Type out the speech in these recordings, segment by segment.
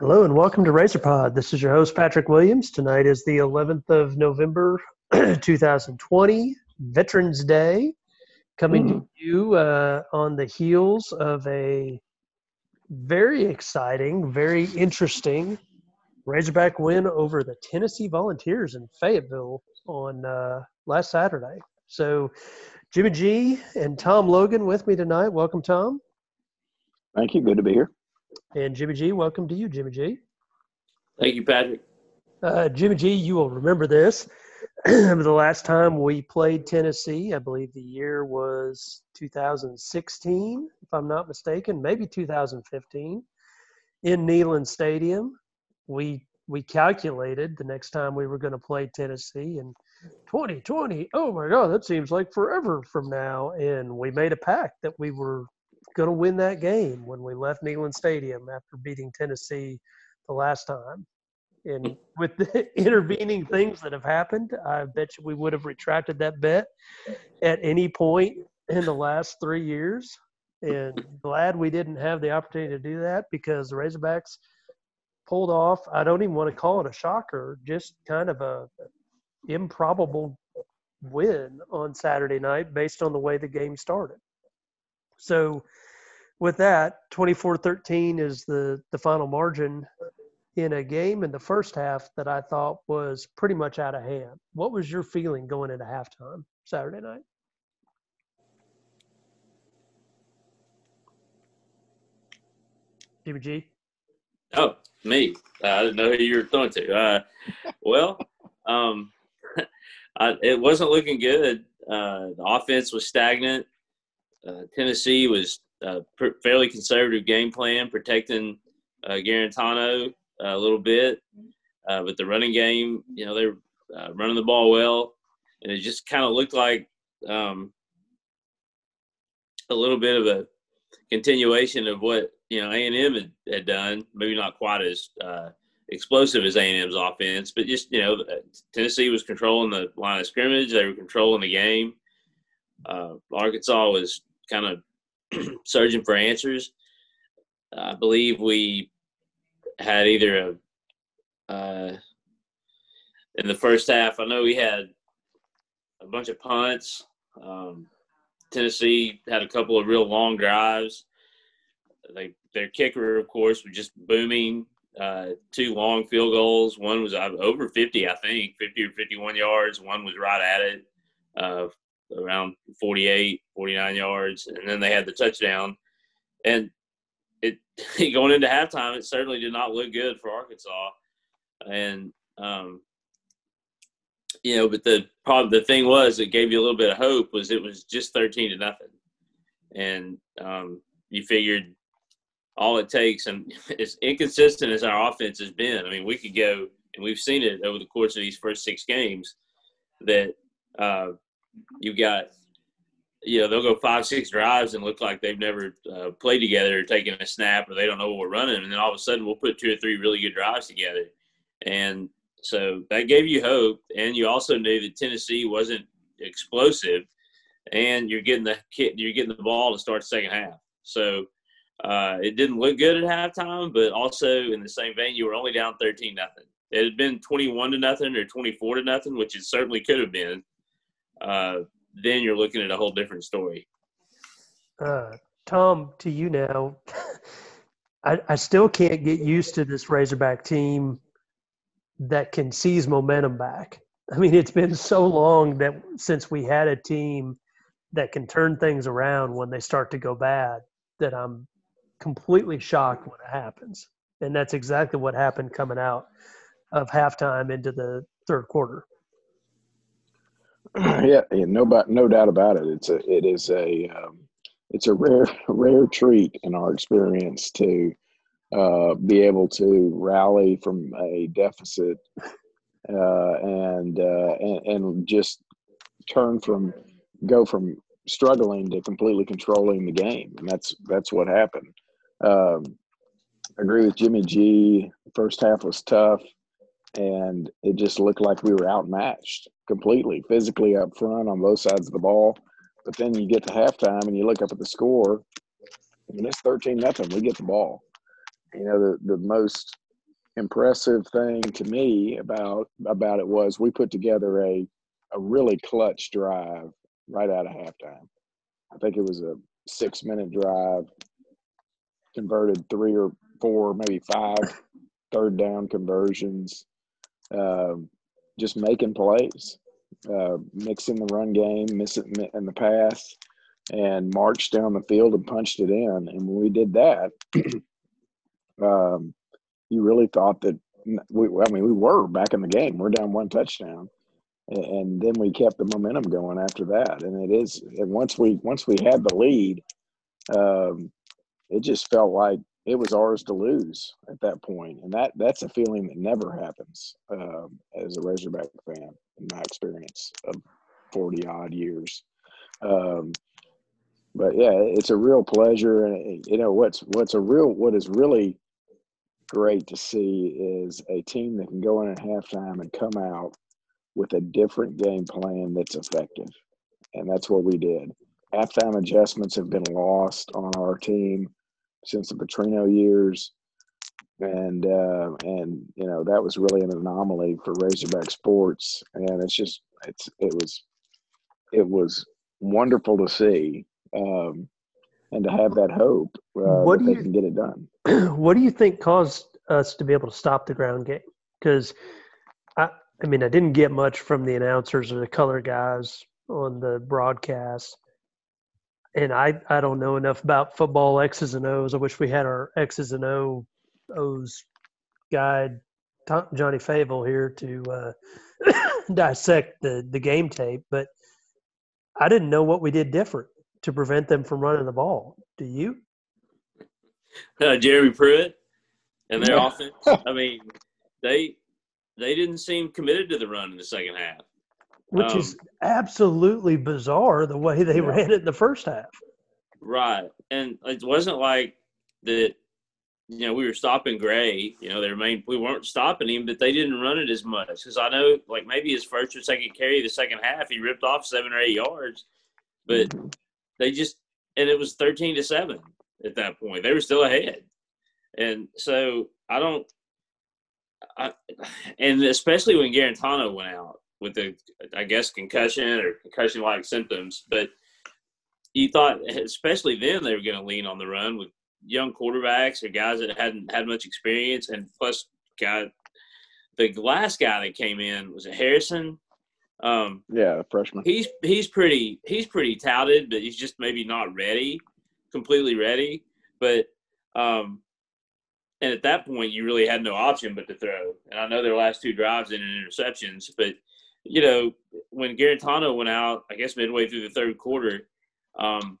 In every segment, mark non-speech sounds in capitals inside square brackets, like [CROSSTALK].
Hello and welcome to RazorPod. This is your host, Patrick Williams. Tonight is the 11th of November, [CLEARS THROAT] 2020, Veterans Day, coming mm. to you uh, on the heels of a very exciting, very interesting Razorback win over the Tennessee Volunteers in Fayetteville on uh, last Saturday. So, Jimmy G and Tom Logan with me tonight. Welcome, Tom. Thank you. Good to be here. And Jimmy G, welcome to you, Jimmy G. Thank you, Patrick. Uh, Jimmy G, you will remember this. [CLEARS THROAT] the last time we played Tennessee, I believe the year was 2016, if I'm not mistaken, maybe 2015, in Neyland Stadium. We we calculated the next time we were going to play Tennessee and 2020. Oh my God, that seems like forever from now. And we made a pact that we were going to win that game when we left Neyland Stadium after beating Tennessee the last time. And mm. with the [LAUGHS] intervening things that have happened, I bet you we would have retracted that bet at any point in the last three years. And glad we didn't have the opportunity to do that because the Razorbacks pulled off. I don't even want to call it a shocker, just kind of a improbable win on Saturday night based on the way the game started. So with that, 24-13 is the the final margin in a game in the first half that I thought was pretty much out of hand. What was your feeling going into halftime Saturday night? Jimmy G. Oh, me. I didn't know who you were throwing to. Uh, well, um, [LAUGHS] I, it wasn't looking good. Uh, the offense was stagnant. Uh, Tennessee was a fairly conservative game plan, protecting uh, Guarantano a little bit. Uh, but the running game, you know, they're uh, running the ball well, and it just kind of looked like um, a little bit of a continuation of what you know A and M had, had, done. Maybe not quite as uh, explosive as A and M's offense, but just you know, Tennessee was controlling the line of scrimmage. They were controlling the game. Uh, Arkansas was kind of [CLEARS THROAT] searching for answers. I believe we had either a uh, in the first half. I know we had a bunch of punts. Um, Tennessee had a couple of real long drives. They their kicker, of course, was just booming. Uh, two long field goals. One was uh, over 50, I think, 50 or 51 yards. One was right at it, uh, around 48, 49 yards, and then they had the touchdown. And it [LAUGHS] going into halftime, it certainly did not look good for Arkansas. And um, you know, but the problem, the thing was, it gave you a little bit of hope. Was it was just 13 to nothing, and um, you figured all it takes, and [LAUGHS] as inconsistent as our offense has been, I mean, we could go, and we've seen it over the course of these first six games, that uh, you got you know they'll go five six drives and look like they've never uh, played together or taken a snap or they don't know what we're running. And then all of a sudden we'll put two or three really good drives together. And so that gave you hope. And you also knew that tennessee wasn't explosive and you're getting the you're getting the ball to start the second half. So uh, it didn't look good at halftime but also in the same vein you were only down 13 nothing. It had been 21 to nothing or 24 to nothing which it certainly could have been uh, then you're looking at a whole different story. Uh, Tom, to you now. [LAUGHS] I, I still can't get used to this Razorback team that can seize momentum back. I mean, it's been so long that since we had a team that can turn things around when they start to go bad that I'm completely shocked when it happens. And that's exactly what happened coming out of halftime into the third quarter. [CLEARS THROAT] yeah, yeah, no, no doubt about it. It's a, it is a, um, it's a rare, [LAUGHS] rare treat in our experience to uh, be able to rally from a deficit [LAUGHS] uh, and, uh, and and just turn from go from struggling to completely controlling the game, and that's that's what happened. Um, I agree with Jimmy G. First half was tough, and it just looked like we were outmatched completely physically up front on both sides of the ball. But then you get to halftime and you look up at the score, and it's thirteen nothing. We get the ball. You know, the the most impressive thing to me about about it was we put together a a really clutch drive right out of halftime. I think it was a six minute drive, converted three or four, maybe five third down conversions, um, just making plays, uh, mixing the run game, missing in the pass, and marched down the field and punched it in. And when we did that, [CLEARS THROAT] um, you really thought that we, I mean, we were back in the game. We're down one touchdown, and then we kept the momentum going after that. And it is, and once we once we had the lead, um, it just felt like it was ours to lose at that point, and that that's a feeling that never happens um, as a Razorback fan in my experience of forty odd years. Um, but yeah, it's a real pleasure, and you know what's what's a real what is really great to see is a team that can go in at halftime and come out with a different game plan that's effective, and that's what we did. Halftime adjustments have been lost on our team since the Petrino years, and uh, and you know that was really an anomaly for Razorback sports, and it's just it's it was it was wonderful to see um, and to have that hope uh, what that they you, can get it done. [CLEARS THROAT] What do you think caused us to be able to stop the ground game? Because I, I mean, I didn't get much from the announcers or the color guys on the broadcast and I I don't know enough about football X's and O's. I wish we had our X's and O O's guide Johnny Favel here to uh, [COUGHS] dissect the the game tape, but I didn't know what we did different to prevent them from running the ball. Do you? Uh, Jeremy Pruitt and their offense. I mean, they they didn't seem committed to the run in the second half which um, is absolutely bizarre the way they yeah. ran it in the first half. Right, and it wasn't like that. You know, we were stopping Gray. You know, they remained. We weren't stopping him, but they didn't run it as much because I know, like maybe his first or second carry, the second half, he ripped off seven or eight yards, but mm-hmm. they just and it was thirteen to seven at that point. They were still ahead, and so I don't. I, [SIGHS] and especially when Guarantano went out, with the I guess concussion or concussion like symptoms. But you thought, especially then, they were going to lean on the run with young quarterbacks or guys that hadn't had much experience, and plus, guy the last guy that came in was a Harrison. Um, yeah, freshman. He's he's pretty he's pretty touted, but he's just maybe not ready, completely ready. But um, and at that point, you really had no option but to throw. And I know their last two drives in interceptions, but you know, when Guarantano went out, I guess midway through the third quarter, um,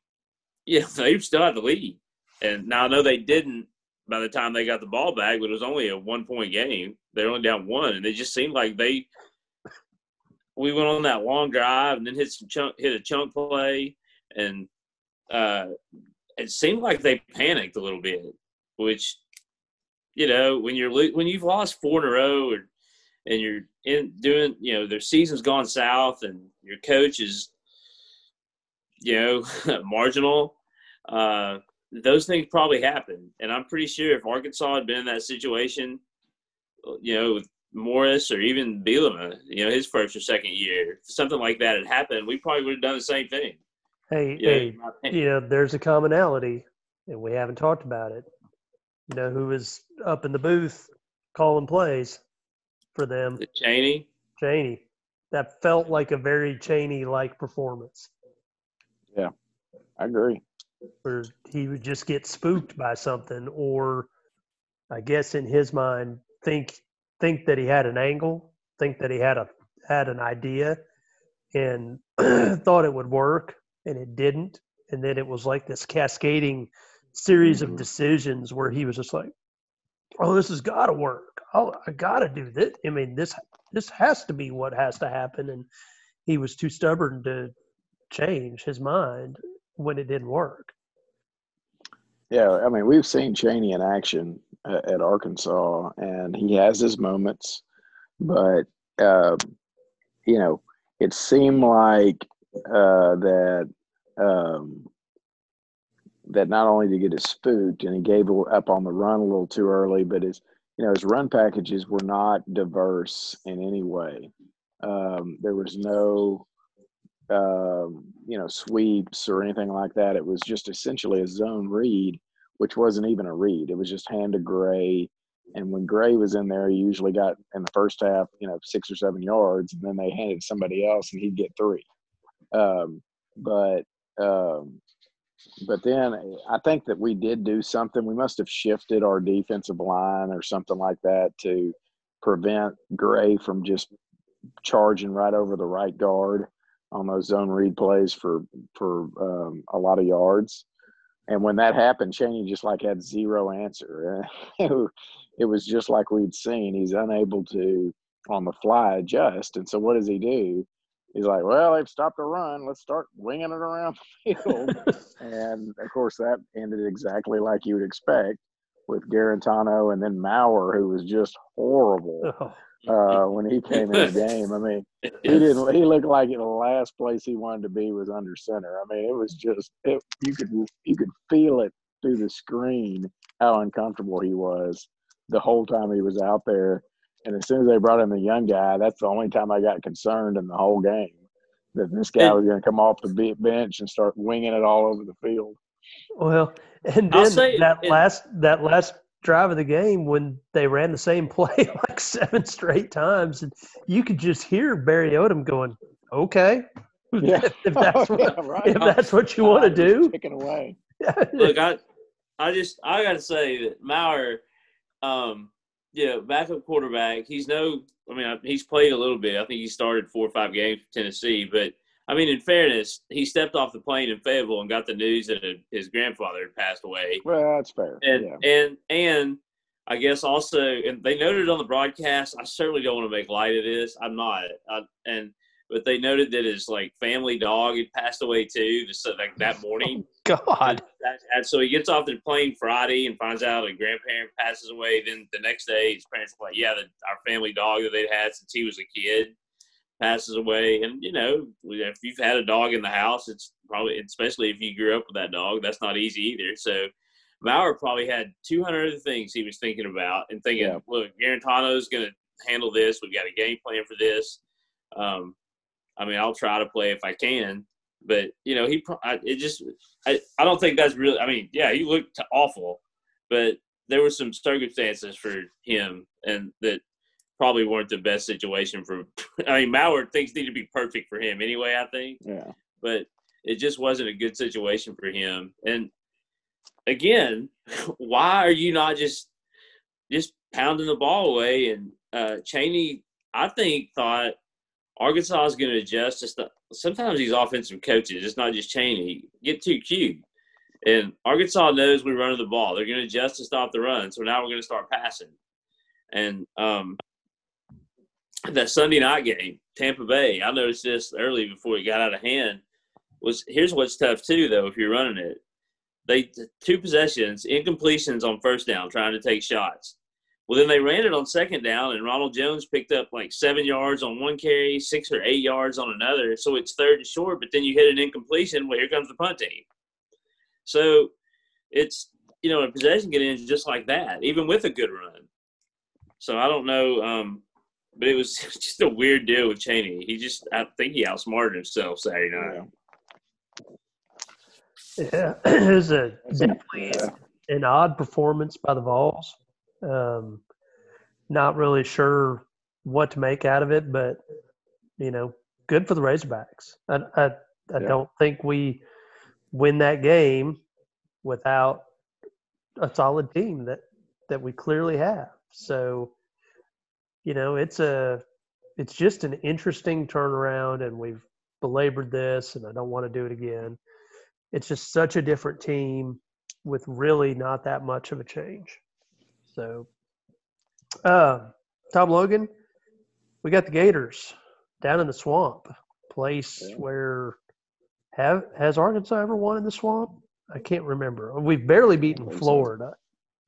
yeah, [LAUGHS] they still had the lead. And now I know they didn't by the time they got the ball back, but it was only a one point game. They're only down one, and it just seemed like they. We went on that long drive and then hit some chunk, hit a chunk play, and uh, it seemed like they panicked a little bit. Which, you know, when you're when you've lost four in a row or and you're in doing, you know, their season's gone south and your coach is, you know, [LAUGHS] marginal, uh, those things probably happen. And I'm pretty sure if Arkansas had been in that situation, you know, with Morris or even Bielema, you know, his first or second year, something like that had happened, we probably would have done the same thing. Hey, hey, you know, there's a commonality, and we haven't talked about it. You know, who was up in the booth calling plays? For them. Chaney. Chaney. That felt like a very Chaney like performance. Yeah, I agree. Where he would just get spooked by something, or I guess in his mind, think think that he had an angle, think that he had a had an idea, and [CLEARS THROAT] thought it would work, and it didn't. And then it was like this cascading series mm-hmm. of decisions where he was just like, "Oh, this has got to work oh, I got to do this. I mean, this this has to be what has to happen. And he was too stubborn to change his mind when it didn't work. Yeah, I mean, we've seen Chaney in action at, at Arkansas, and he has his moments, but uh, you know, it seemed like uh, that um, that not only did he get spooked and he gave up on the run a little too early, but his you know, his run packages were not diverse in any way. Um, there was no, um, you know, sweeps or anything like that. It was just essentially a zone read, which wasn't even a read. It was just hand to Gray. And when Gray was in there, he usually got in the first half, you know, six or seven yards, and then they handed somebody else, and he'd get three. Um, but um, but then I think that we did do something. We must have shifted our defensive line or something like that to prevent Gray from just charging right over the right guard on those zone read plays for for um, a lot of yards. And when that happened, Chaney just like had zero answer. [LAUGHS] it was just like we'd seen. He's unable to on the fly adjust. And so what does he do? He's like, well, they've stopped the run. Let's start winging it around the [LAUGHS] field. [LAUGHS] and of course, that ended exactly like you would expect with Guarantano and then Maurer, who was just horrible oh. uh, when he came in the game. I mean, he didn't. He looked like the last place he wanted to be was under center. I mean, it was just it, you could you could feel it through the screen how uncomfortable he was the whole time he was out there and as soon as they brought in the young guy, that's the only time I got concerned in the whole game that this guy was going to come off the bench and start winging it all over the field. Well, and then that it, last that last drive of the game when they ran the same [LAUGHS] play like seven straight times, and you could just hear Barry Odom going, "Okay, [LAUGHS] yeah. if that's [LAUGHS] what, yeah, right. if that's what you want to do, picking away." Look, I I just I got to say that Maurer, um, yeah, backup quarterback. He's no, I mean, he's played a little bit. I think he started four or five games for Tennessee. But I mean, in fairness, he stepped off the plane in Fayetteville and got the news that his grandfather had passed away. Well, that's fair. And yeah. and and I guess also, and they noted on the broadcast. I certainly don't want to make light of this. I'm not. I, and but they noted that his like family dog had passed away too, just like that morning. [LAUGHS] Oh, God. And, so he gets off the plane Friday and finds out a grandparent passes away. Then the next day, his parents are like, "Yeah, the, our family dog that they'd had since he was a kid passes away." And you know, if you've had a dog in the house, it's probably, especially if you grew up with that dog, that's not easy either. So. Maurer probably had 200 other things he was thinking about and thinking, yeah. look, Guarantano's going to handle this. We've got a game plan for this. Um, I mean, I'll try to play if I can, but you know, he I, it just I, I don't think that's really. I mean, yeah, he looked awful, but there were some circumstances for him, and that probably weren't the best situation for. [LAUGHS] I mean, Maurer things need to be perfect for him anyway. I think. Yeah. But it just wasn't a good situation for him, and again, [LAUGHS] why are you not just just pounding the ball away? And uh, Chaney, I think, thought Arkansas is going to adjust. Just sometimes these offensive coaches, it's not just Chaney, get too cute. And Arkansas knows we're running the ball. They're going to adjust to stop the run. So now we're going to start passing. And um, that Sunday night game, Tampa Bay, I noticed this early before it got out of hand. Was here's what's tough too, though, if you're running it. They two possessions, incompletions on first down, trying to take shots. Well, then they ran it on second down, and Ronald Jones picked up like seven yards on one carry, six or eight yards on another. So it's third and short, but then you hit an incompletion. Well, here comes the punt team. So it's, you know, a possession get in just like that, even with a good run. So I don't know. Um, but it was [LAUGHS] just a weird deal with Chaney. He just, I think he outsmarted himself Saturday night. Yeah, [CLEARS THROAT] it was a definitely an odd performance by the Vols. Um, not really sure what to make out of it, but you know, good for the Razorbacks. I I, I yeah. don't think we win that game without a solid team that that we clearly have. So, you know, it's a it's just an interesting turnaround, and we've belabored this, and I don't want to do it again. It's just such a different team with really not that much of a change. So, uh, Tom Logan, we got the Gators down in the swamp, place yeah. where have has Arkansas ever won in the swamp? I can't remember. We've barely beaten Florida.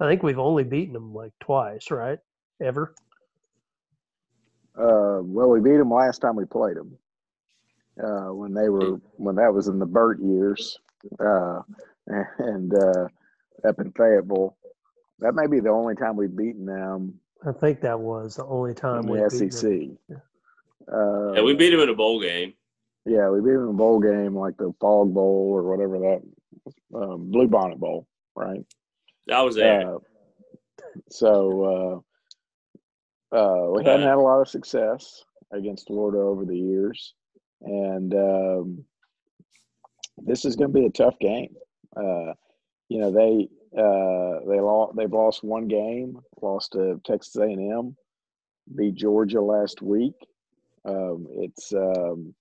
I think we've only beaten them like twice, right? Ever? Uh, well, we beat them last time we played them. Uh, when they were when that was in the Burt years, uh, [LAUGHS] and uh, up in Fayetteville, That may be the only time we've beaten them I think that was the only time in we the beat them. SEC. Uh, Yeah, we beat them in a bowl game. Yeah, we beat them in a bowl game, like the Fog Bowl or whatever that um, Blue Bonnet Bowl, right? That was there. Uh, so uh, uh, we hadn't had a lot of success against Florida over the years, and um, this is going to be a tough game. Uh, you know they uh, they lost they've lost one game, lost to Texas A and M, beat Georgia last week. Um, it's um,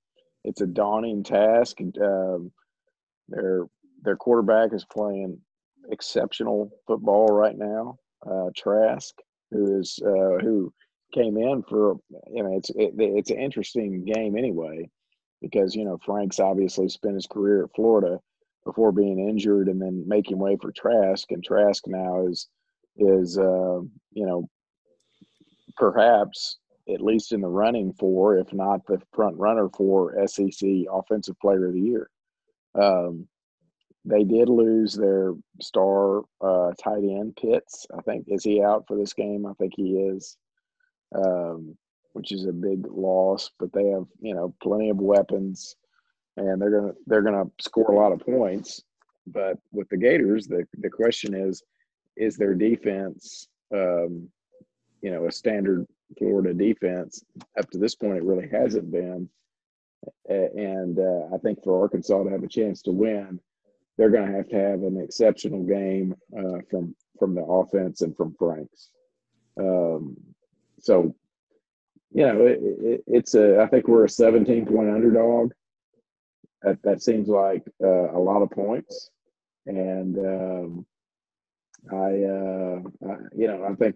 it's a daunting task. Um, their their quarterback is playing exceptional football right now. Uh, Trask, who is uh, who came in for you know it's it, it's an interesting game anyway because you know Franks obviously spent his career at Florida before being injured and then making way for Trask and Trask now is is uh, you know perhaps at least in the running for if not the front runner for SEC offensive player of the year. Um, they did lose their star uh, tight end Pitts. I think is he out for this game? I think he is, um, which is a big loss. But they have you know plenty of weapons, and they're gonna they're gonna score a lot of points. But with the Gators, the the question is, is their defense, um, you know, a standard Florida defense? Up to this point, it really hasn't been. And uh, I think for Arkansas to have a chance to win, they're going to have to have an exceptional game uh, from from the offense and from Franks. Um, so, you know, it, it, it's a. I think we're a 17 point underdog. That that seems like uh, a lot of points, and um, I, uh, I, you know, I think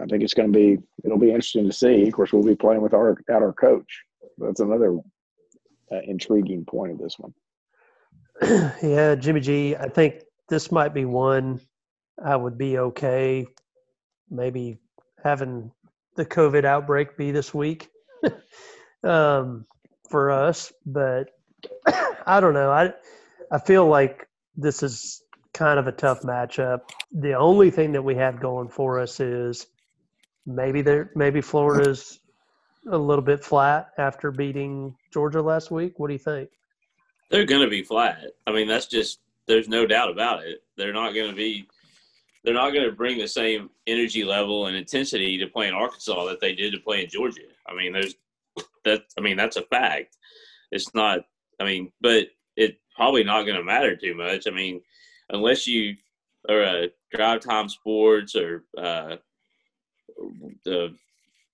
I think it's going to be it'll be interesting to see. Of course, we'll be playing with our at our coach. That's another uh, intriguing point of this one. [CLEARS THROAT] yeah, Jimmy G, I think this might be one I would be okay maybe having the COVID outbreak be this week [LAUGHS] um, for us, but I don't know. I I feel like this is kind of a tough matchup. The only thing that we have going for us is maybe there maybe Florida's a little bit flat after beating Georgia last week. What do you think? They're going to be flat. I mean, that's just there's no doubt about it. They're not going to be. They're not going to bring the same energy level and intensity to play in Arkansas that they did to play in Georgia. I mean, there's that. I mean, that's a fact. It's not. I mean, but it's probably not going to matter too much. I mean, unless you are a Drive Time Sports or uh, the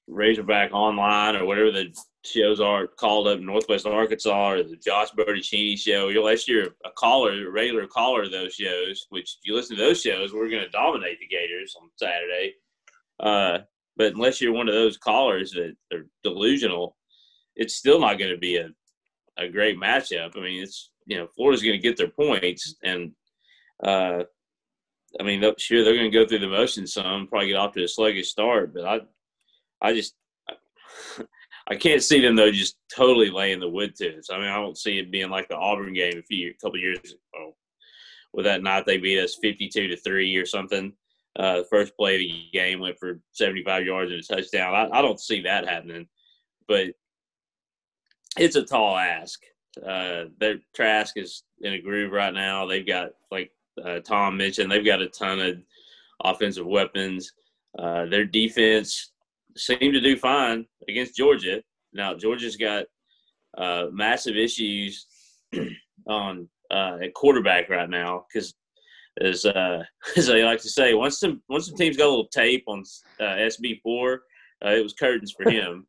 Razorback Online or whatever the shows are called up in Northwest Arkansas or the Josh Bertuccini show, unless you're a caller, a regular caller of those shows, which if you listen to those shows, we're going to dominate the Gators on Saturday. Uh, but unless you're one of those callers that are delusional, it's still not going to be a, a great matchup. I mean, it's, you know, Florida's going to get their points and, uh, I mean, sure, they're going to go through the motions some, probably get off to a sluggish start, but I, I just, [LAUGHS] I can't see them though just totally laying the wood to us. I mean, I don't see it being like the Auburn game a few a couple years ago. With that night, they beat us fifty-two to three or something. Uh, the first play of the game went for seventy-five yards and a touchdown. I, I don't see that happening, but it's a tall ask. Uh, their Trask is in a groove right now. They've got like uh, Tom mentioned, they've got a ton of offensive weapons. Uh, their defense seemed to do fine against Georgia. Now Georgia's got uh, massive issues [CLEARS THROAT] on uh, at quarterback right now because, as uh, [LAUGHS] as they like to say, once some once some teams got a little tape on uh, SB four, it was curtains for him.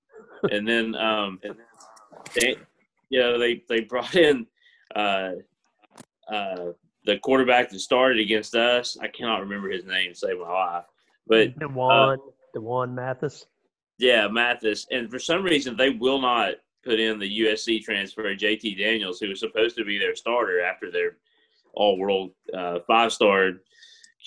and then, um, [LAUGHS] they, you know, they they brought in uh, uh, the quarterback that started against us. I cannot remember his name save my life, but D'Wan, D'Wan Mathis. yeah, Mathis. And for some reason, they will not put in the USC transfer, JT Daniels, who was supposed to be their starter after their all world uh, five star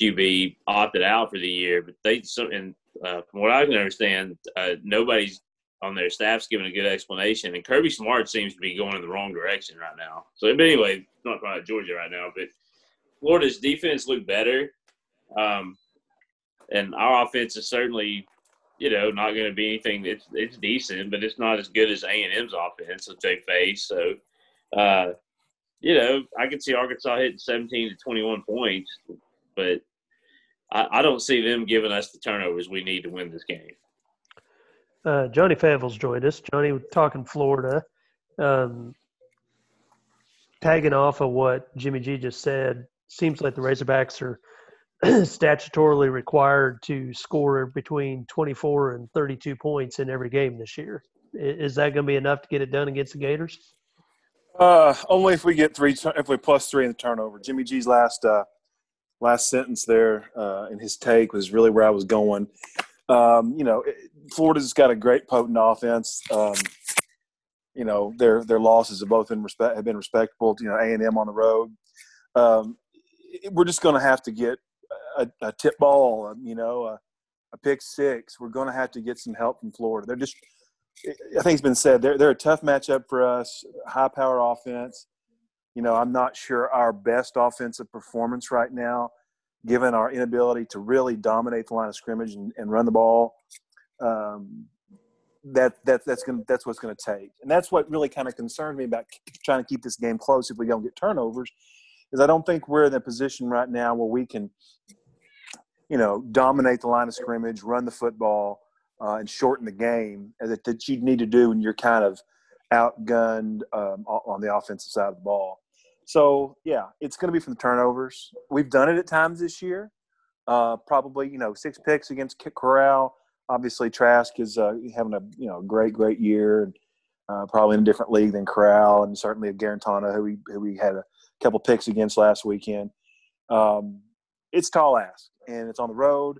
QB opted out for the year. But they, so, and uh, from what I can understand, uh, nobody's on their staff's giving a good explanation. And Kirby Smart seems to be going in the wrong direction right now. So, but anyway, not about Georgia right now, but Florida's defense looked better. Um, and our offense is certainly, you know, not going to be anything. It's it's decent, but it's not as good as A and M's offense that they face. So, uh, you know, I can see Arkansas hitting 17 to 21 points, but I, I don't see them giving us the turnovers we need to win this game. Uh, Johnny Favel's joined us. Johnny, talking Florida. Um, tagging off of what Jimmy G just said, seems like the Razorbacks are [CLEARS THROAT] statutorily required to score between 24 and 32 points in every game this year. Is that going to be enough to get it done against the Gators? Uh, only if we get three, if we plus three in the turnover. Jimmy G's last uh, last sentence there uh, in his take was really where I was going. Um, you know, Florida's got a great potent offense. Um, you know, their their losses have both been respect have been respectable. You know, A and M on the road. Um, we're just going to have to get a, a, tip ball. You know, a, a pick six. We're going to have to get some help from Florida. They're just. I think it's been said they're they're a tough matchup for us. High power offense. You know, I'm not sure our best offensive performance right now, given our inability to really dominate the line of scrimmage and, and run the ball. Um, that that that's going that's what's going to take, and that's what really kind of concerns me about trying to keep this game close. If we don't get turnovers, is I don't think we're in a position right now where we can, you know, dominate the line of scrimmage, run the football, uh, and shorten the game that that you need to do when you're kind of outgunned um, on the offensive side of the ball. So yeah, it's going to be from the turnovers. We've done it at times this year. Uh, probably you know six picks against Corral obviously Trask is uh, having a you know great great year and uh, probably in a different league than Corral and certainly a Guarantano who we who we had a couple picks against last weekend. Um, it's tall ask and it's on the road.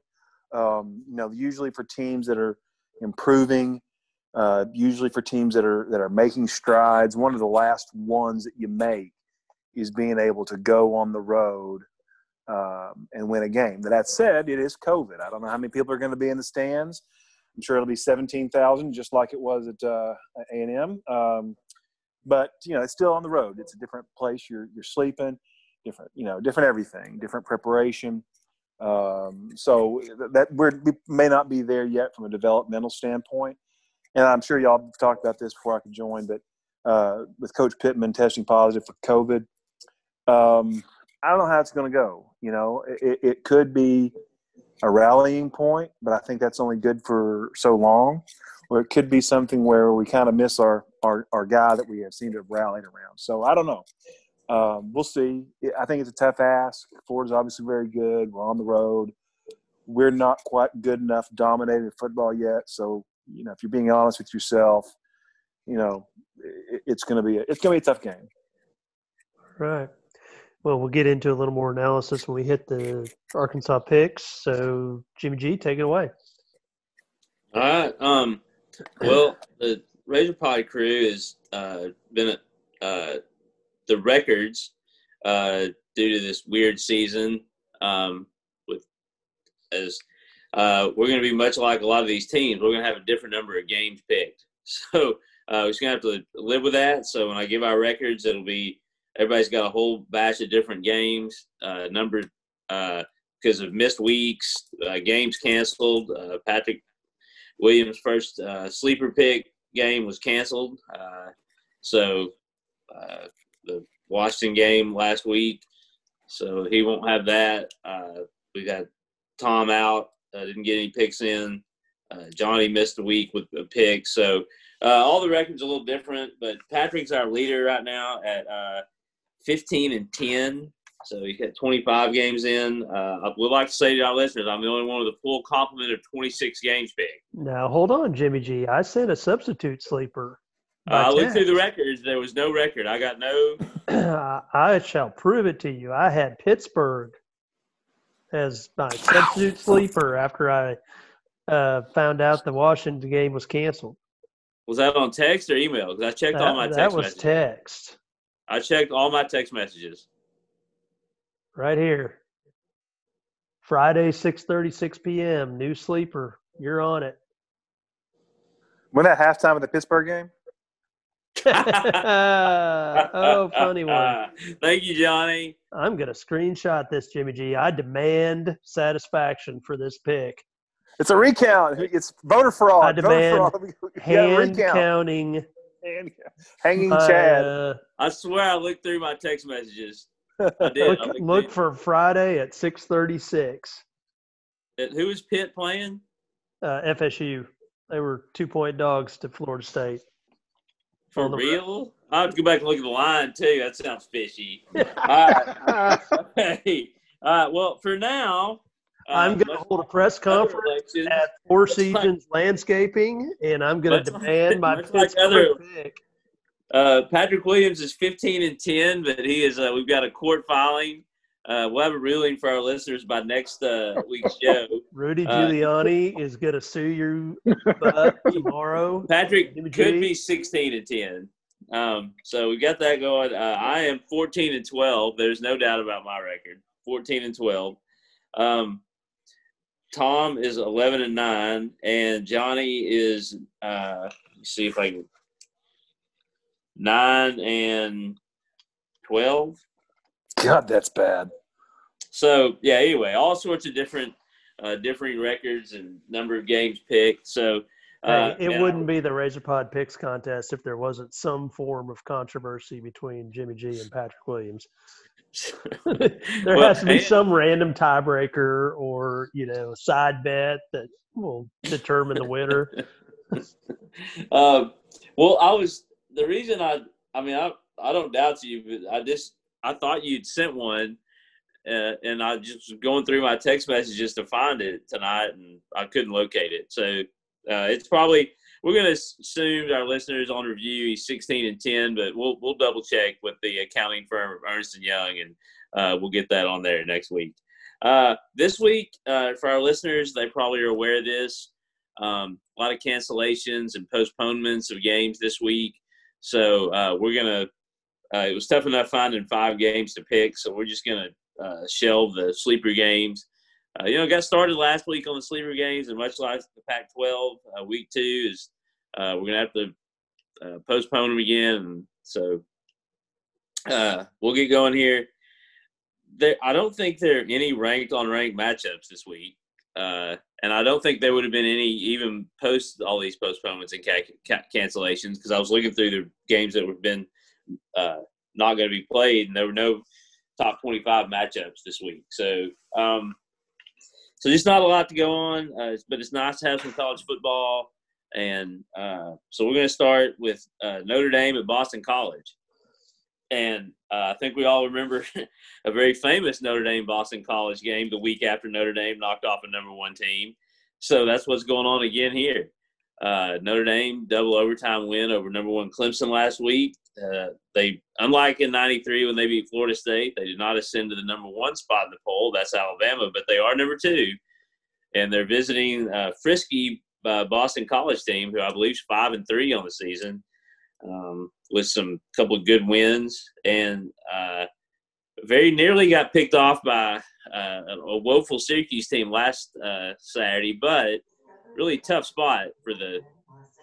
Um, you know, usually for teams that are improving, uh, usually for teams that are that are making strides. One of the last ones that you make is being able to go on the road um, and win a game. That said, it is COVID. I don't know how many people are going to be in the stands. I'm sure it'll be 17,000, just like it was at uh, A&M. Um, but you know, it's still on the road. It's a different place. You're you're sleeping, different you know, different everything, different preparation. Um, so that we're, we may not be there yet from a developmental standpoint. And I'm sure y'all talked about this before I could join, but uh, with Coach Pittman testing positive for COVID, um, I don't know how it's going to go. You know, it, it could be a rallying point, but I think that's only good for so long. Or it could be something where we kind of miss our, our, our guy that we have seemed to have rallied around. So I don't know. Um, we'll see. I think it's a tough ask. Ford's obviously very good. We're on the road. We're not quite good enough dominating football yet. So, you know, if you're being honest with yourself, you know, it, it's going to be it's going to be a tough game. Right. Well, we'll get into a little more analysis when we hit the Arkansas picks. So, Jimmy G, take it away. All right. Um, well, the Razor Pod crew has uh, been at uh, the records uh, due to this weird season. Um, with as uh, we're going to be much like a lot of these teams, we're going to have a different number of games picked. [LAUGHS] So uh, we're just going to have to live with that. So when I give our records, it'll be everybody's got a whole batch of different games, uh, because uh, of missed weeks, uh, games canceled. Uh, Patrick Williams' first uh, sleeper pick game was canceled, so the Washington game last week, so he won't have that. we got Tom out, didn't get any picks in. Johnny missed a week with a pick, so. Uh, all the records are a little different, but Patrick's our leader right now at uh, 15 and 10. So he got 25 games in. Uh, I would like to say to our listeners, I'm the only one with a full complement of 26 games big. Now, hold on, Jimmy G. I said a substitute sleeper. Uh, I looked through the records. There was no record. I got no. [CLEARS THROAT] I shall prove it to you. I had Pittsburgh as my substitute sleeper after I uh, found out the Washington game was canceled. Was that on text or email? Because I checked that, all my text. That was messages. text. I checked all my text messages. Right here. Friday, 6.36 p.m., new sleeper. You're on it. When that halftime of the Pittsburgh game? [LAUGHS] oh, funny one. [LAUGHS] Thank you, Johnny. I'm going to screenshot this, Jimmy G. I demand satisfaction for this pick. It's a recount. It's voter fraud. I demand voter fraud. [LAUGHS] Hand recount. counting. Hand- [LAUGHS] Hanging my, Chad. uh, I swear I looked through my text messages. [LAUGHS] I did. look, I look for Friday at 6:36. Who was Pitt playing? Uh, FSU. They were two point dogs to Florida State. For On road. real? I have to go back and look at the line too. That sounds fishy. [LAUGHS] All right. Okay. All right. Well, for now, I'm going to hold a press conference at [LAUGHS] Four Much like- Seasons Landscaping, and I'm going to demand [LAUGHS] my much like other- pick. Uh, Patrick Williams is 15 and 10, but he is. Uh, we've got a court filing. Uh, we'll have a ruling for our listeners by next uh, week's [LAUGHS] show. Rudy Uh, Giuliani is going to sue you tomorrow. Patrick could be 16 and 10. Um, so we got that going. Uh, I am 14 and 12. There's no doubt about my record. 14 and 12. Um, Tom is 11 and 9, and Johnny is, uh, let me see if I can, 9 and 12. God, that's bad. So yeah, anyway, all sorts of different, uh, differing records and number of games picked. So uh, Hey, it wouldn't be the Razor Pod Picks contest if there wasn't some form of controversy between Jimmy G and Patrick Williams. [LAUGHS] there Well, has to be and- some random tiebreaker or you know side bet that will determine the winner. [LAUGHS] um, well, I was the reason I. I mean, I I don't doubt you, but I just I thought you'd sent one, uh, and I just was going through my text messages to find it tonight, and I couldn't locate it. So uh, it's probably we're going to assume our listeners on review he's 16 and 10, but we'll we'll double check with the accounting firm of Ernst and Young, and uh, we'll get that on there next week. Uh, this week, uh, for our listeners, they probably are aware of this. Um, a lot of cancellations and postponements of games this week. So uh, we're gonna. Uh, it was tough enough finding five games to pick, so we're just gonna uh, shelve the sleeper games. Uh, you know, got started last week on the sleeper games, and much like the Pac-12, uh, week two is uh, we're gonna have to uh, postpone them again. So uh, we'll get going here. There, I don't think there are any ranked on ranked matchups this week. Uh, and I don't think there would have been any even post all these postponements and ca- ca- cancellations because I was looking through the games that have been not going to be played, and there were no top 25 matchups this week. So, um, so just not a lot to go on, uh, but it's nice to have some college football. And uh, so we're going to start with uh, Notre Dame at Boston College. And uh, I think we all remember [LAUGHS] a very famous Notre Dame Boston College game the week after Notre Dame knocked off a number one team. So that's what's going on again here. Uh, Notre Dame double overtime win over number one Clemson last week. Uh, they, unlike in '93 when they beat Florida State, they did not ascend to the number one spot in the poll. That's Alabama, but they are number two, and they're visiting uh, frisky uh, Boston College team, who I believe is five and three on the season um, with some couple of good wins and uh, very nearly got picked off by uh, a woeful Syracuse team last Saturday, but really tough spot for the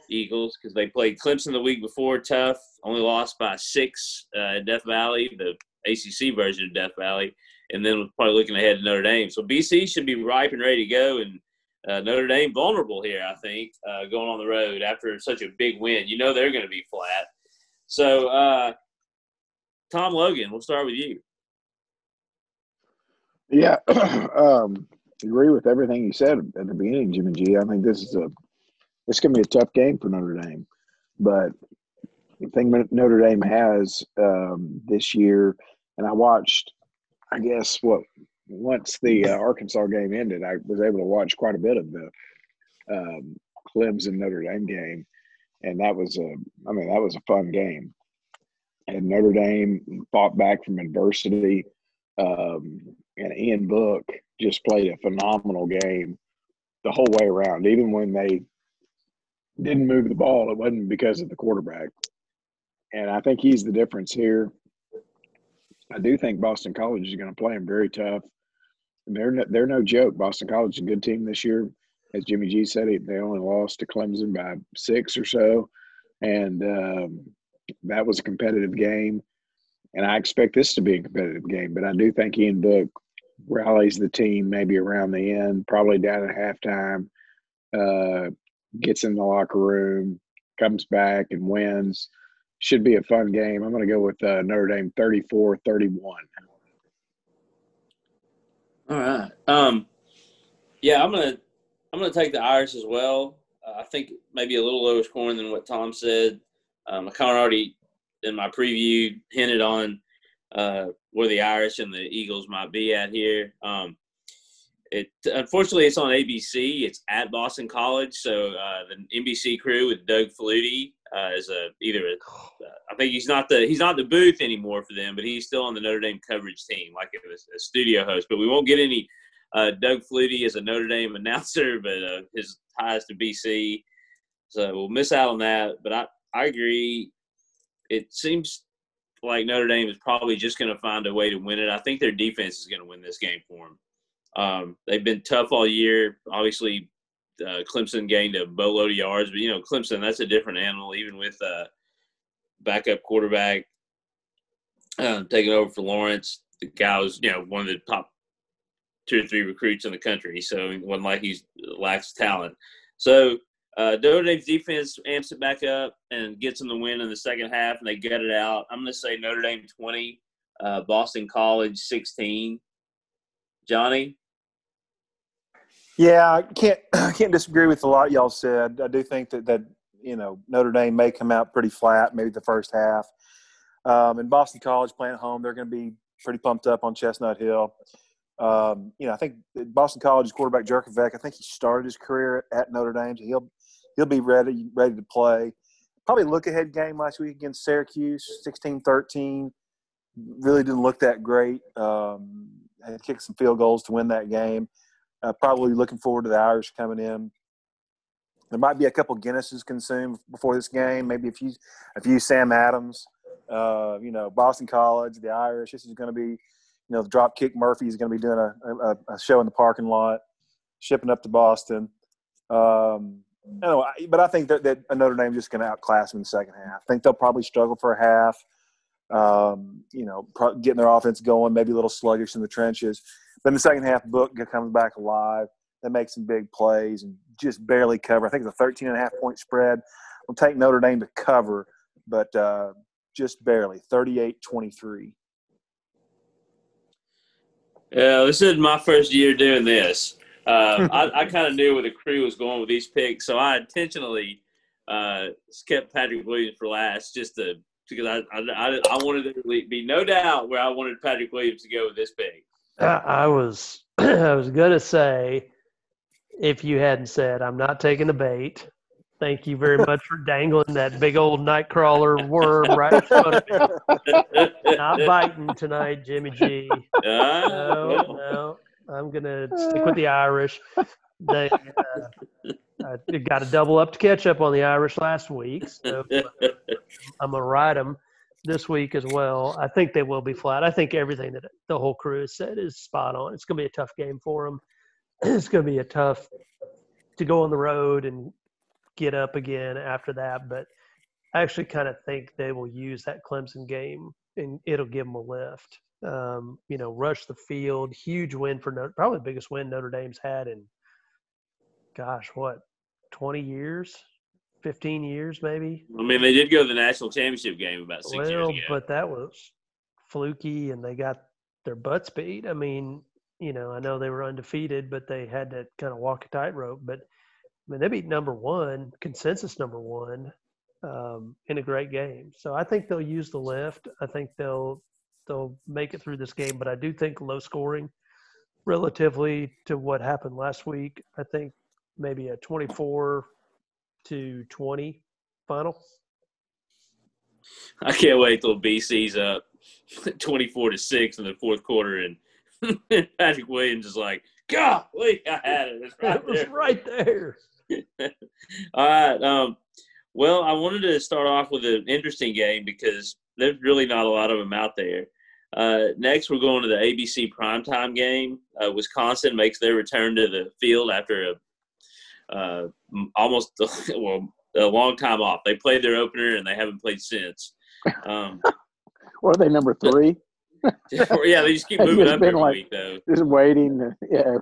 Eagles because they played Clemson the week before, tough, only lost by six uh, Death Valley, the ACC version of Death Valley, and then was probably looking ahead to Notre Dame. So BC should be ripe and ready to go, and uh, Notre Dame vulnerable here, I think, uh, going on the road after such a big win. You know they're going to be flat. So, uh, Tom Logan, we'll start with you. Yeah, [CLEARS THROAT] um, agree with everything you said at the beginning, Jimmy G. I think this is a this going to be a tough game for Notre Dame, but the thing Notre Dame has um, this year, and I watched, I guess what once the uh, Arkansas game ended, I was able to watch quite a bit of the um, Clemson Notre Dame game, and that was a, I mean, that was a fun game. And Notre Dame fought back from adversity. Um, and Ian Book just played a phenomenal game the whole way around. Even when they didn't move the ball, it wasn't because of the quarterback. And I think he's the difference here. I do think Boston College is going to play him very tough. They're no, they're no joke. Boston College is a good team this year. As Jimmy G said, they only lost to Clemson by six or so. And um, that was a competitive game, and I expect this to be a competitive game. But I do think Ian Book rallies the team maybe around the end, probably down at halftime, uh, gets in the locker room, comes back and wins. Should be a fun game. I'm going to go with uh, Notre Dame 34 31. All right. Um, yeah, I'm gonna I'm gonna take the Irish as well. Uh, I think maybe a little lower scoring than what Tom said. Um, I kind of already in my preview hinted on uh, where the Irish and the Eagles might be at here. Um, it unfortunately it's on ABC. It's at Boston College, so uh, the NBC crew with Doug Flutie uh, is a either a, I think he's not the he's not the booth anymore for them, but he's still on the Notre Dame coverage team, like a, a studio host. But we won't get any uh, Doug Flutie as a Notre Dame [LAUGHS] announcer, but uh, his ties to BC, so we'll miss out on that. But I I agree. It seems like Notre Dame is probably just going to find a way to win it. I think their defense is going to win this game for them. Um, they've been tough all year. Obviously, uh, Clemson gained a boatload of yards, but you know Clemson that's a different animal. Even with uh, backup quarterback uh, taking over for Lawrence, the guy was you know one of the top two or three recruits in the country, so wasn't like he lacks talent. So uh, Notre Dame's defense amps it back up and gets them the win in the second half, and they get it out. I'm going to say Notre Dame 20, uh, Boston College 16. Johnny? Yeah, I can't [CLEARS THROAT] I can't disagree with a lot y'all said. I do think that that you know Notre Dame may come out pretty flat, maybe the first half. Um, and Boston College playing at home, they're going to be pretty pumped up on Chestnut Hill. Um, you know, I think Boston College's quarterback Jurkovec, I think he started his career at Notre Dame, so he'll he'll be ready ready to play. Probably look ahead game last week against Syracuse, 16-13. Really didn't look that great. Um, had kicked some field goals to win that game. Uh, probably looking forward to the Irish coming in. There might be a couple Guinnesses consumed before this game. Maybe a few, a few Sam Adams. Uh, you know, Boston College, the Irish. This is going to be, you know, the Dropkick Murphy is going to be doing a, a, a, show in the parking lot, shipping up to Boston. Um, anyway, but I think that, that Notre Dame just going to outclass them in the second half. I think they'll probably struggle for a half. Um, you know, getting their offense going, maybe a little sluggish in the trenches. But in the second half, Book comes back alive. They make some big plays and just barely cover. I think it's a 13 and a half point spread. I'll take Notre Dame to cover, but uh, just barely 38 23. Yeah, this is my first year doing this. Uh, I, I [LAUGHS] kind of knew where the crew was going with these picks, so I intentionally uh, kept Patrick Williams for last just to because I, I, I wanted there to be no doubt where I wanted Patrick Williams to go with this pick. I, I was [CLEARS THROAT] I was gonna say if you hadn't said I'm not taking the bait. Thank you very much for dangling that big old nightcrawler worm right in front of me. not biting tonight, Jimmy G. [LAUGHS] Uh, no, no. I'm gonna stick with the [LAUGHS] Irish. They uh, I got a double up to catch up on the Irish last week, so uh, I'm gonna ride them this week as well. I think they will be flat. I think everything that the whole crew has said is spot on. It's going to be a tough game for them. [CLEARS THROAT] It's going to be a tough to go on the road and get up again after that. But I actually kind of think they will use that Clemson game and it'll give them a lift. Um, you know, rush the field, huge win for Notre, probably the biggest win Notre Dame's had in, gosh, what, 20 years, 15 years maybe. I mean, they did go to the national championship game about six well, years ago. but that was fluky, and they got their butts beat. I mean, you know, I know they were undefeated, but they had to kind of walk a tightrope. But I mean, they beat number one, consensus number one, um, in a great game. So I think they'll use the lift. I think they'll they'll make it through this game. But I do think low scoring, relatively to what happened last week. I think maybe a 24 to 20 final. I can't wait till BC's up [LAUGHS] 24 to 6 in the fourth quarter and [LAUGHS] Patrick Williams is like, golly, I had it. It's right it was there. right there. [LAUGHS] All right. Um, well, I wanted to start off with an interesting game because there's really not a lot of them out there. Uh, next, we're going to the ABC primetime game. Uh, Wisconsin makes their return to the field after a uh, almost [LAUGHS] well a long time off. They played their opener and they haven't played since. Um, [LAUGHS] they number three? [LAUGHS] yeah, they just keep moving up every like- week though. Just waiting. to- Yeah,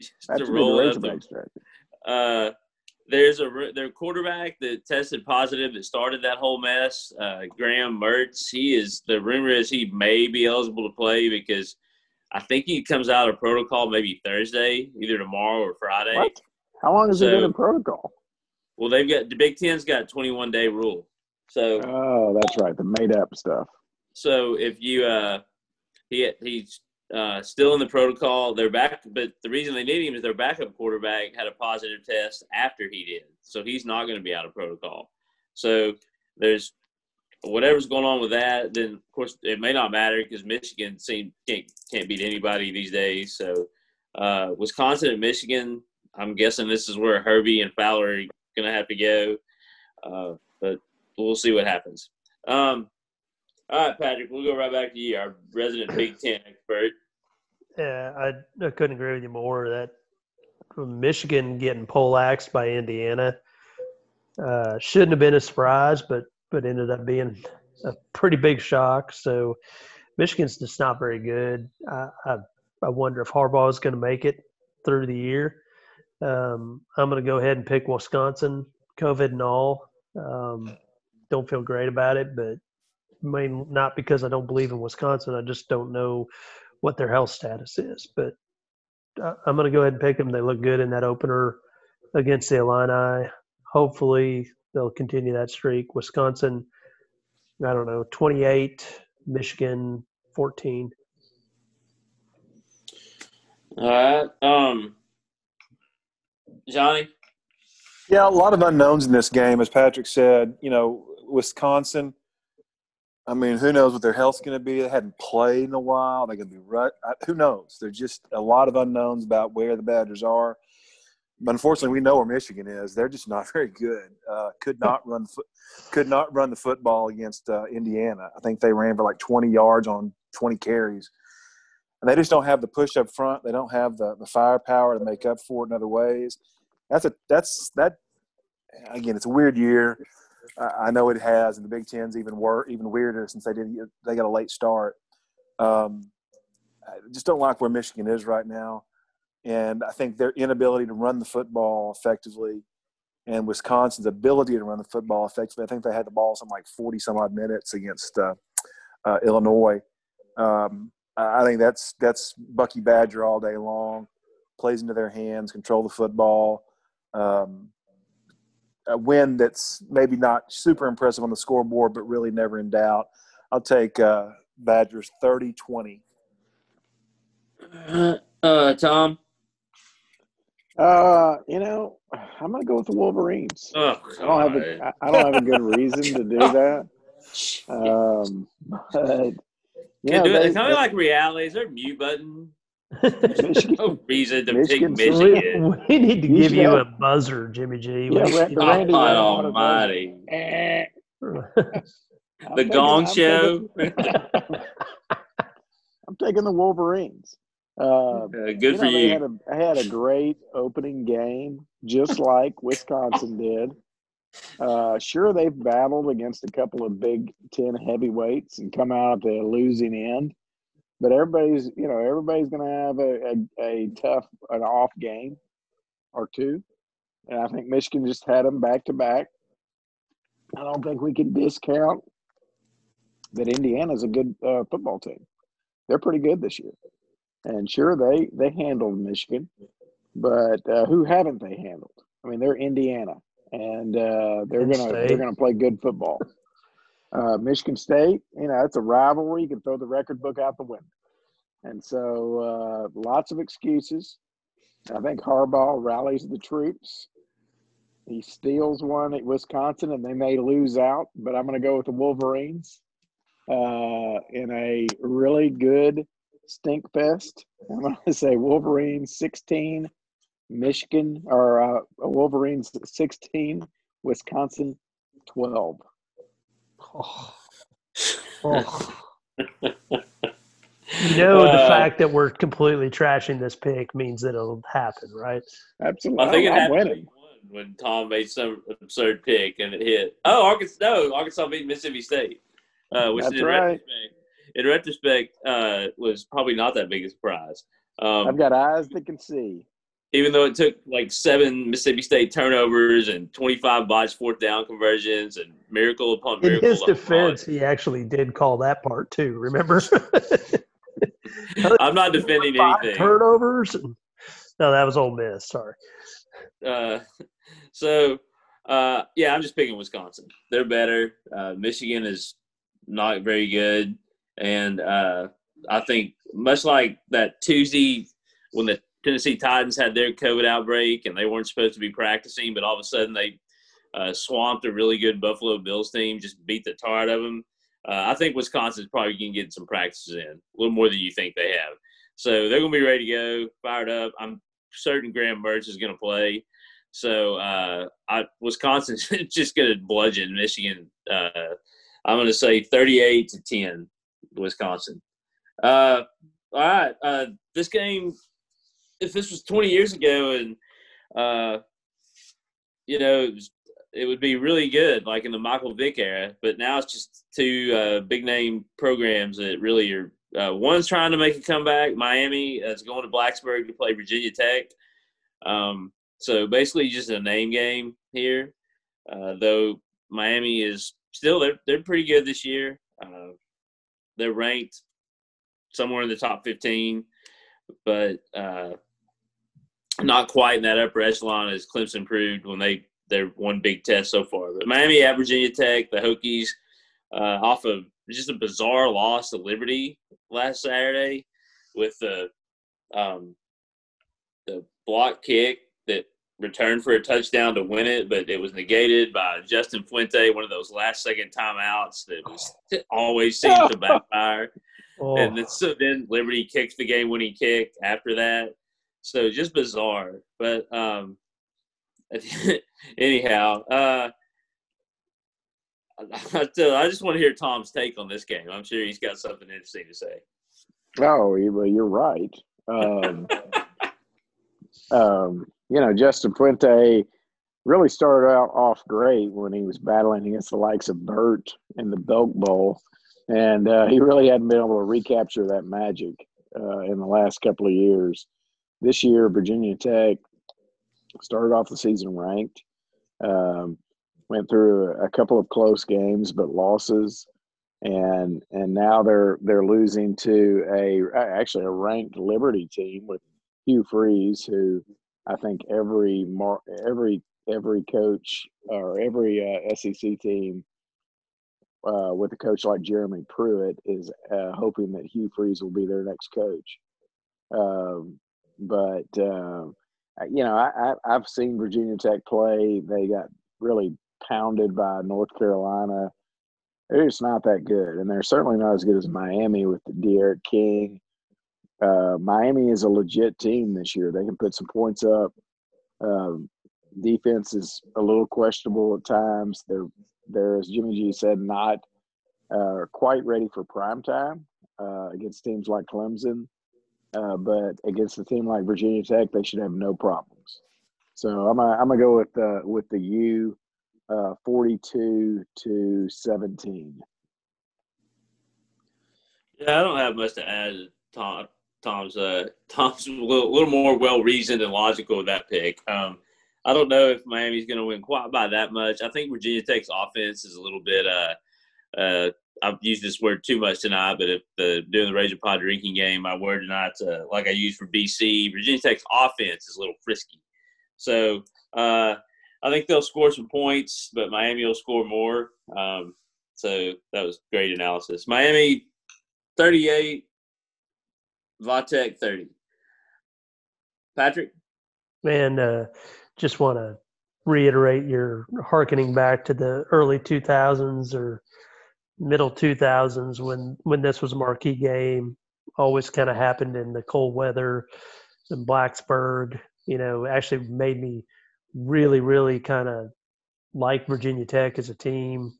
Just to roll up them. Razorbacks record. Uh, there's a their quarterback that tested positive that started that whole mess. Uh, Graham Mertz. He is the rumor is he may be eligible to play because I think he comes out of protocol maybe Thursday, either tomorrow or Friday. What? How long has he been So- in protocol? Well, they've got the Big Ten's got a 21 day rule. So Oh, that's right. The made up stuff. so if you uh he he's uh still in the protocol, they're back but the reason they need him is their backup quarterback had a positive test after he did. So he's not going to be out of protocol. So there's whatever's going on with that, then of course it may not matter because Michigan seem can't can't beat anybody these days. So uh Wisconsin and Michigan, I'm guessing this is where Herbie and Fowler are gonna have to go. Uh but we'll see what happens. Um all right, Patrick, we'll go right back to you, our resident Big [CLEARS THROAT] Ten expert. Yeah, I, I couldn't agree with you more. That Michigan getting poleaxed by Indiana uh, shouldn't have been a surprise, but but ended up being a pretty big shock. So Michigan's just not very good. I I, I wonder if Harbaugh is going to make it through the year. Um, I'm going to go ahead and pick Wisconsin, COVID and all. Um, don't feel great about it, but main not because I don't believe in Wisconsin. I just don't know what their health status is. But uh, I'm going to go ahead and pick them. They look good in that opener against the Illini. Hopefully, they'll continue that streak. Wisconsin, I don't know, 28, Michigan 14. All right. Um Johnny? Yeah, a lot of unknowns in this game, as Patrick said. You know, Wisconsin. I mean, who knows what their health's going to be? They hadn't played in a while. They're going to be rut. Who knows? There's just a lot of unknowns about where the Badgers are. But unfortunately, we know where Michigan is. They're just [LAUGHS] not very good. Uh, could not run. Could not run the football against uh, Indiana. I think they ran for like 20 yards on 20 carries. And they just don't have the push up front. They don't have the, the firepower to make up for it in other ways. That's a that's that. Again, it's a weird year. I know it has, and the Big Ten's even wor- even weirder since they did they got a late start. Um, I just don't like where Michigan is right now, and I think their inability to run the football effectively, and Wisconsin's ability to run the football effectively. I think they had the ball some like forty some odd minutes against uh, uh, Illinois. Um, I think that's that's Bucky Badger all day long. Plays into their hands, control the football. Um, a win that's maybe not super impressive on the scoreboard, but really never in doubt. I'll take uh, Badgers 30 20. Uh Tom? Uh, you know, I'm gonna go with the Wolverines. Oh, I don't have God. a, I I don't have a good reason to do that. [LAUGHS] Um, but you Can know, do it. they- Kind of like reality. Is there a mute button? Michigan, No [LAUGHS] reason to Michigan- pick we, Michigan. we need to You give you a buzzer, Jimmy G. Yeah, We- Ra- the Randy God Rhoads one of those. Almighty. Eh, I'm The taking- Gong I'm Show. taking- [LAUGHS] I'm taking the Wolverines. Uh, Uh, good you for know, They you. had, a, had a great opening game, just like Wisconsin did. Uh, sure, they've battled against a couple of Big Ten heavyweights and come out at the losing end, but everybody's, you know, everybody's going to have a, a, a tough, an off game or two. And I think Michigan just had them back to back. I don't think we can discount that Indiana's a good uh, football team. They're pretty good this year. And sure, they they handled Michigan, but uh, who haven't they handled? I mean, they're Indiana, and uh, they're gonna they're gonna play good football. Uh, Michigan State, you know, it's a rivalry. You can throw the record book out the window, and so uh, lots of excuses. I think Harbaugh rallies the troops. He steals one at Wisconsin, and they may lose out. But I'm going to go with the Wolverines uh, in a really good stink fest. I'm going [LAUGHS] to say Wolverines 16, Michigan, or uh, Wolverines 16, Wisconsin 12. Oh. Oh. [LAUGHS] You know, the Uh, fact that we're completely trashing this pick means that it'll happen, right? Absolutely. I think it I'm happened. winning. when Tom made some absurd pick and it hit. Oh, Arkansas! No, Arkansas beat Mississippi State, uh, which That's in right. retrospect, in retrospect, uh, was probably not that big a surprise. Um, I've got eyes that can see. Even though it took like seven Mississippi State turnovers and 25 botched fourth down conversions and miracle upon miracle. In his defense, he actually did call that part too. Remember? I'm not defending Five anything. turnovers. And, no, that was Ole Miss. Sorry. Uh, so, uh, yeah, I'm just picking Wisconsin. They're better. Uh, Michigan is not very good, and uh, I think much like that Tuesday when the Tennessee Titans had their COVID outbreak and they weren't supposed to be practicing, but all of a sudden they uh, swamped a really good Buffalo Bills team, just beat the tar out of them. Uh, I think Wisconsin's probably going to get some practices in, a little more than you think they have. So they're going to be ready to go, fired up. I'm certain Graham Mertz is going to play. So uh, I, Wisconsin's [LAUGHS] just going to bludgeon Michigan. Uh, I'm going to say 38 to 10, Wisconsin. Uh, all right, uh, this game. If this was 20 years ago, and uh, you know, it, was, it would be really good, like in the Michael Vick era. But now it's just two uh, big name programs that really are. Uh, one's trying to make a comeback. Miami is going to Blacksburg to play Virginia Tech. Um, so basically, just a name game here. Uh, though Miami is still they're they're pretty good this year. Uh, they're ranked somewhere in the top fifteen, but uh, not quite in that upper echelon as Clemson proved when they their one big test so far. But Miami at Virginia Tech, the Hokies, uh, off of just a bizarre loss to Liberty last Saturday with the um, the block kick that returned for a touchdown to win it, but it was negated by Justin Fuente, one of those last second timeouts that was always seems to backfire. Oh, And then, so then Liberty kicks the game when he kicked after that. So just bizarre. But um, [LAUGHS] anyhow, uh, [LAUGHS] I, I just want to hear Tom's take on this game. I'm sure he's got something interesting to say. Oh, you're right. Um, [LAUGHS] um, you know, Justin Fuente really started out off great when he was battling against the likes of Burt in the Belk Bowl, and uh, he really hadn't been able to recapture that magic uh, in the last couple of years. This year, Virginia Tech started off the season ranked, um, went through a couple of close games, but losses and and now they're they're losing to a actually a ranked Liberty team with Hugh Freeze, who I think every every every coach or every uh, SEC team uh, with a coach like Jeremy Pruitt is uh, hoping that Hugh Freeze will be their next coach. Um, but um, you know, I, I, I've seen Virginia Tech play. They got really pounded by North Carolina they're just not that good, and they're certainly not as good as Miami with D'Eriq King. Uh, Miami is a legit team this year. They can put some points up. Um, defense is a little questionable at times. They're they're as Jimmy G said, not uh, quite ready for prime time uh, against teams like Clemson, uh, but against a team like Virginia Tech, they should have no problems. So I'm gonna, I'm gonna go with uh, with the U uh, 42 to 17. Yeah, I don't have much to add Tom. Tom's uh, [LAUGHS] Tom's a little, little more well reasoned and logical with that pick. Um, I don't know if Miami's going to win quite by that much. I think Virginia Tech's offense is a little bit. Uh, uh, I've used this word too much tonight, but if the during the Razor Pod drinking game, my word tonight's uh, like I used for BC. Virginia Tech's offense is a little frisky, so uh, I think they'll score some points, but Miami will score more. Um, so that was great analysis. Miami 38, Vatek 30. Patrick? man, uh, just want to reiterate your harkening back to the early 2000s or middle 2000s when when this was a marquee game. Always kind of happened in the cold weather in Blacksburg. You know, actually made me really, really kind of like Virginia Tech as a team.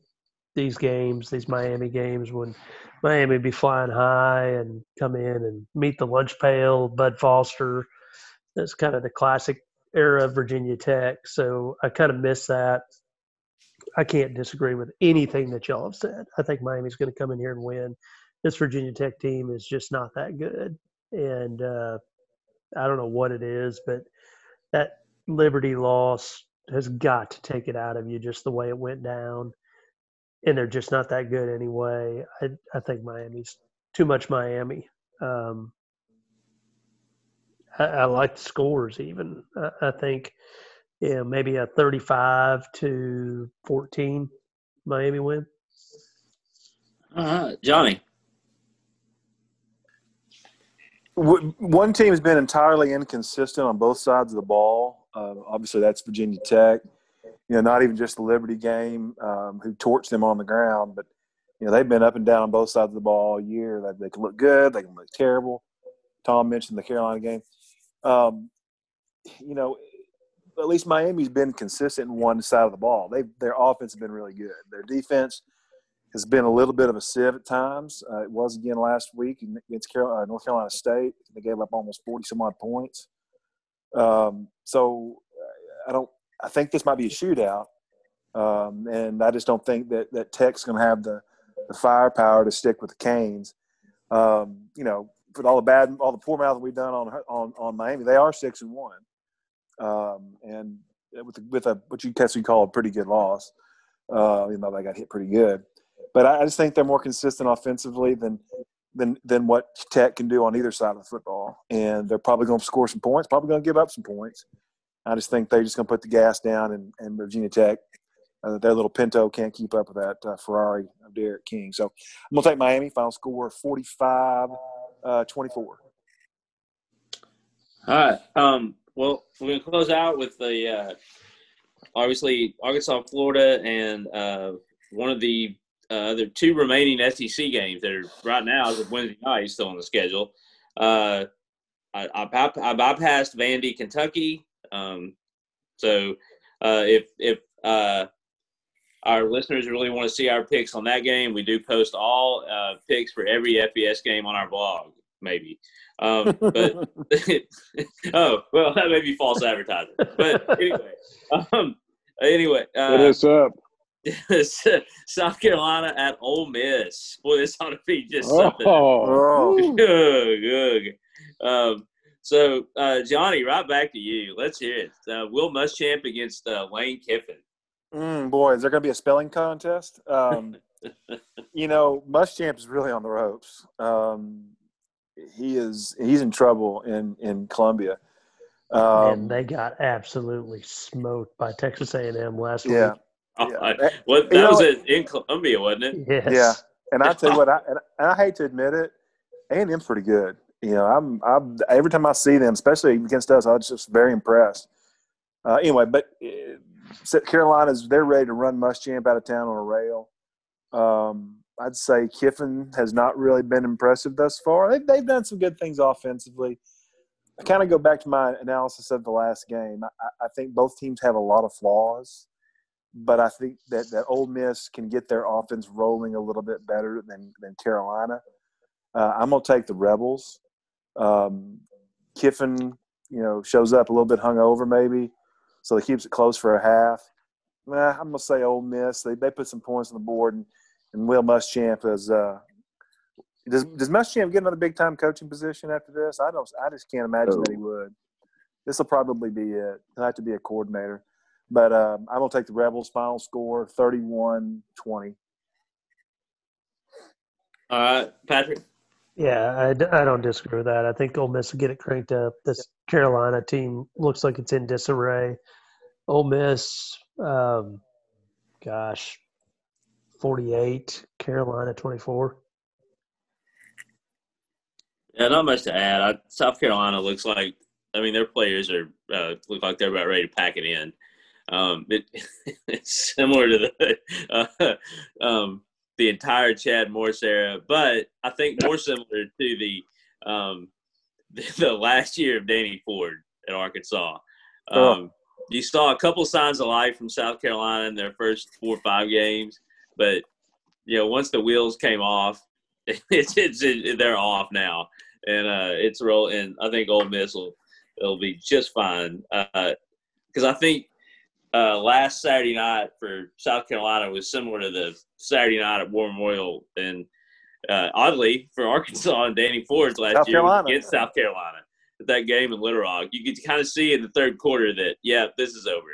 These games, these Miami games, when Miami be flying high and come in and meet the lunch pail, Bud Foster. That's kind of the classic era of Virginia Tech, so I kind of miss that. I can't disagree with anything that y'all have said. I think Miami's going to come in here and win. This Virginia Tech team is just not that good, and uh, I don't know what it is, but that Liberty loss has got to take it out of you just the way it went down. And they're just not that good anyway. I I think Miami's too much Miami. Um, I, I like the scores even. I, I think yeah, maybe a 35 to 14 Miami win. All right, Johnny. One team has been entirely inconsistent on both sides of the ball. Uh, obviously, that's Virginia Tech. You know, not even just the Liberty game, um, who torched them on the ground, but you know they've been up and down on both sides of the ball all year. They, they can look good, they can look terrible. Tom mentioned the Carolina game. Um, you know, at least Miami's been consistent in one side of the ball. They their offense has been really good. Their defense has been a little bit of a sieve at times. Uh, it was again last week against Carolina, uh, North Carolina State. They gave up almost forty some odd points. Um, so I don't. I think this might be a shootout, um, and I just don't think that that Tech's going to have the the firepower to stick with the Canes. Um, you know, with all the bad, all the poor mouth we've done on on on Miami, they are six and one um, and with with a what you guess we call a pretty good loss. Uh, even though they got hit pretty good, but I, I just think they're more consistent offensively than than than what Tech can do on either side of the football, and they're probably going to score some points, probably going to give up some points. I just think they're just going to put the gas down, and, and Virginia Tech, uh, their little Pinto can't keep up with that uh, Ferrari of D'Eriq King. So I'm going to take Miami. Final score 45 uh, 24. All right. Um, well, we're going to close out with the uh, obviously Arkansas, Florida, and uh, one of the uh, other two remaining SEC games that are right now is Wednesday night still on the schedule. Uh, I, I, I, bypassed Vandy, Kentucky. Um, so uh, if if uh, our listeners really want to see our picks on that game, we do post all uh, picks for every FBS game on our blog. Maybe. Um, but [LAUGHS] [LAUGHS] oh well, that may be false advertising. But anyway, um, anyway, uh, hit up. [LAUGHS] South Carolina at Ole Miss. Boy, this ought to be just oh. something. Oh, good, good. Um, so, uh, Johnny, right back to you. Let's hear it. Uh, Will Muschamp against uh, Lane Kiffin. Mm, boy, is there going to be a spelling contest? Um, [LAUGHS] you know, Muschamp is really on the ropes. Um, he is he's in trouble in in Columbia. Um, and they got absolutely smoked by Texas A&M last yeah. week. Oh, yeah. I, well, that you was know, in Columbia, wasn't it? Yes. Yeah, and I tell you what, I and I hate to admit it, A&M's pretty good. You know, I'm, I'm every time I see them, especially against us, I was just very impressed. Uh, anyway, but uh, Carolina's they're ready to run Muschamp out of town on a rail. Um, I'd say Kiffin has not really been impressive thus far. They've, they've done some good things offensively. I kind of go back to my analysis of the last game. I, I, think both teams have a lot of flaws, but I think that, that Ole Miss can get their offense rolling a little bit better than, than Carolina. Uh, I'm going to take the Rebels. Um, Kiffin, you know, shows up a little bit hungover maybe, so he keeps it close for a half. Nah, I'm going to say Ole Miss. They, they put some points on the board and – and Will Muschamp is. Uh, does does Muschamp get another big time coaching position after this? I don't. I just can't imagine oh. that he would. This will probably be it. He'll have to be a coordinator. But um, I'm gonna take the Rebels. Final score 31-20. All right, Patrick. Yeah, I, I don't disagree with that. I think Ole Miss will get it cranked up. This Carolina team looks like it's in disarray. Ole Miss, um, gosh, 48, Carolina 24. Yeah, not much to add. I, South Carolina looks like, I mean, their players are uh, look like they're about ready to pack it in. Um, it, [LAUGHS] it's similar to the [LAUGHS] uh, um, the entire Chad Morris era, but I think more similar to the um, [LAUGHS] the, last year of Danny Ford at Arkansas. Oh. Um. You saw a couple signs of life from South Carolina in their first four or five games, but you know, once the wheels came off, [LAUGHS] it's it's it, they're off now, and uh, it's real. And I think Ole Miss will it'll be just fine. Uh, because I think uh, last Saturday night for South Carolina was similar to the Saturday night at War Memorial, and uh, oddly for Arkansas and Danny Fords last South year Carolina. against South Carolina at that game in Little Rock, you could kind of see in the third quarter that yeah, this is over.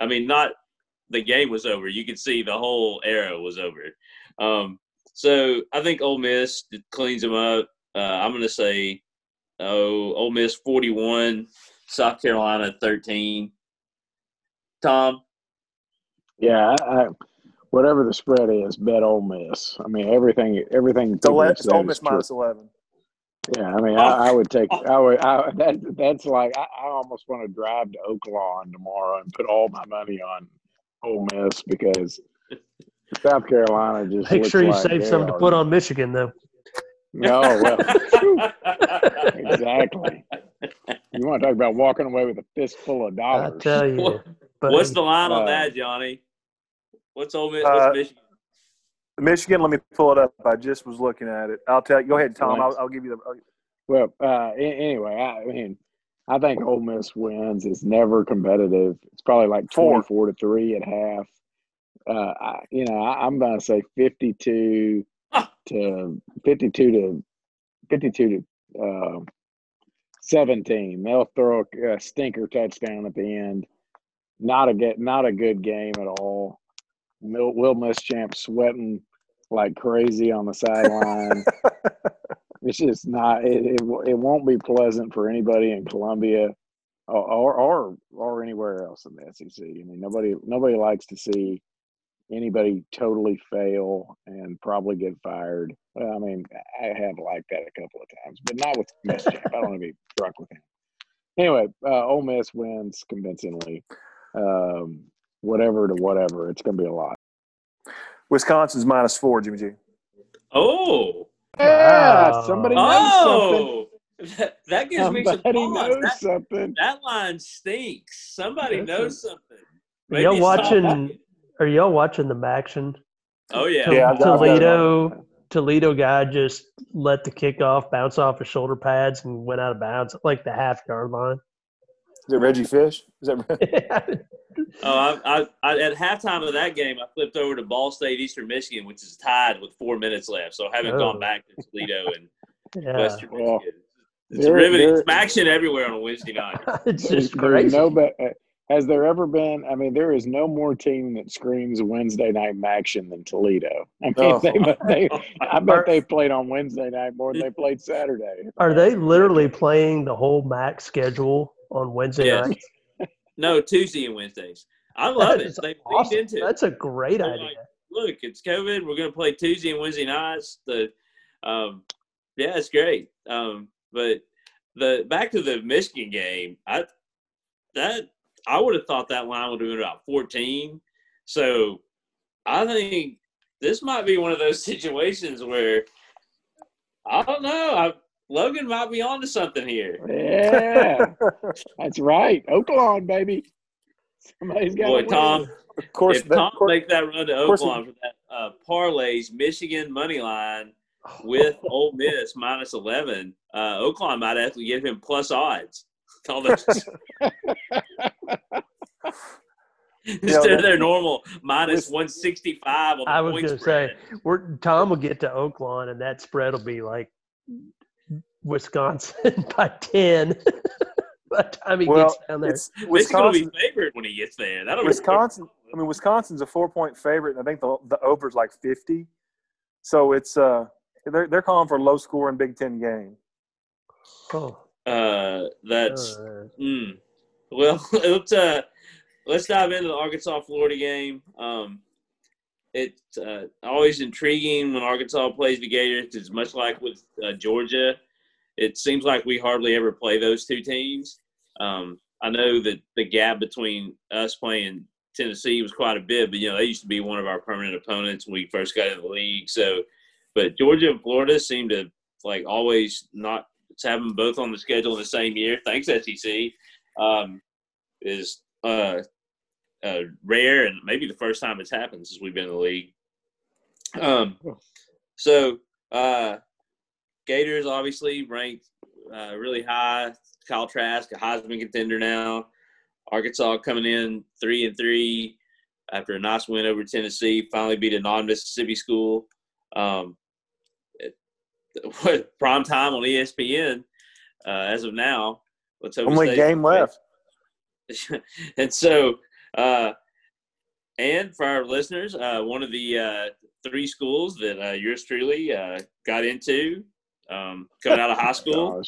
I mean, not the game was over. You could see the whole era was over. Um, so I think Ole Miss cleans them up. Uh, I'm going to say, oh, Ole Miss 41, South Carolina 13. Tom, Yeah, I, I, whatever the spread is, bet Ole Miss. I mean, everything, everything. It's, 11, it's Ole Miss minus 11. Yeah, I mean, Oh. I, I would take. I would. I, that that's like I, I almost want to drive to Oaklawn tomorrow and put all my money on Ole Miss because South Carolina just Make looks sure you like save they some to put on Michigan, though. No, well, [LAUGHS] exactly. You want to talk about walking away with a fistful of dollars? I dollars? tell you. What- What's the line on Uh, that, Johnny? What's Ole Miss? Uh, Michigan? Michigan, let me pull it up. I just was looking at it. I'll tell you. Go ahead, Tom. I'll, I'll give you the. I'll- Well, uh, anyway, I, I mean, I think Ole Miss wins. It's never competitive. It's probably like Four. twenty-four to three at half. Uh, I, you know, I, I'm going to say fifty-two Ah. [LAUGHS] to fifty-two to fifty-two to uh, seventeen. They'll throw a, a stinker touchdown at the end. Not a get, not a good game at all. Will, Muschamp sweating like crazy on the sideline [LAUGHS] it's just not it, it, it won't be pleasant for anybody in Columbia or, or or or anywhere else in the SEC. I mean nobody nobody likes to see anybody totally fail and probably get fired. Well, I mean I have liked that a couple of times, but not with Muschamp. I don't want to be drunk with him. Anyway, uh, Ole Miss wins convincingly. Um, whatever to whatever, it's going to be a lot. Wisconsin's minus four, Jimmy G. Oh, Yeah, Wow. somebody oh. knows something. oh, that, that gives me some Somebody pause. knows That, something. that line stinks. Somebody Listen. knows something. Are y'all watching? Are y'all watching the action? Oh yeah. Tol- Yeah, I've got- I've got it Toledo. Toledo guy just let the kickoff bounce off his shoulder pads and went out of bounds at like the half yard line. Is it Reggie Fish? Is that [LAUGHS] Oh, I, I, I, at halftime of that game, I flipped over to Ball State Eastern Michigan, which is tied with four minutes left. So I haven't Oh. gone back to Toledo and [LAUGHS] yeah, Western Well, Michigan. It's there- riveting. there- It's action everywhere on a Wednesday night. [LAUGHS] it's just crazy. no, but has there ever been? I mean, there is no more team that screams Wednesday night action than Toledo. I mean, Oh. they, they, I bet they played on Wednesday night more than they played Saturday. Are they literally playing the whole MAC schedule on Wednesday Yes. night? [LAUGHS] No, Tuesday and Wednesdays. I love it. They awesome. into it. That's a great idea. like, Look, it's COVID. We're going to play Tuesday and Wednesday nights. The, um, yeah, it's great. Um, but the back to the Michigan game, I that I would have thought that line would have been about fourteen. So I think this might be one of those [LAUGHS] situations where I don't know. I, Logan might be onto something here. Yeah, [LAUGHS] that's right. Oaklawn, baby. Somebody's got Boy, to Tom, of course, if that- Tom of course- makes that run to course he- Oaklawn for that uh, parlays Michigan money line with Ole Miss minus eleven, uh, Oaklawn might have to give him plus odds. [LAUGHS] All those- [LAUGHS] Instead of their normal one sixty five on the I was gonna say we're Tom will get to Oaklawn and that spread will be like Wisconsin [LAUGHS] by ten [LAUGHS] by the time he well, gets down there. it's Michigan will be favored when he gets there. That'll be Wisconsin. I mean, Wisconsin's a four-point favorite, and I think the the over's like fifty. So it's uh, they're they're calling for a low-scoring Big Ten game. Oh, Uh, that's uh, Mm. Well, [LAUGHS] let's uh, let's dive into the Arkansas Florida game. Um, it's uh, always intriguing when Arkansas plays the Gators. It's much like with uh, Georgia. It seems like we hardly ever play those two teams. Um, I know that the gap between us playing Tennessee was quite a bit, but you know they used to be one of our permanent opponents when we first got in the league. So, but Georgia and Florida seem to like always not have them both on the schedule in the same year. Thanks SEC um, is uh, uh, rare and maybe the first time it's happened since we've been in the league. Um, so uh, Gators obviously ranked uh, really high. Kyle Trask, a Heisman contender now. Arkansas coming in three and three after a nice win over Tennessee. Finally beat a non-Mississippi school. Um, it, [LAUGHS] prime time on ESPN uh, as of now. Let's hope only game left. [LAUGHS] and so, uh, and for our listeners, uh, one of the uh, three schools that uh, yours truly uh, got into um, coming out of high [LAUGHS] school.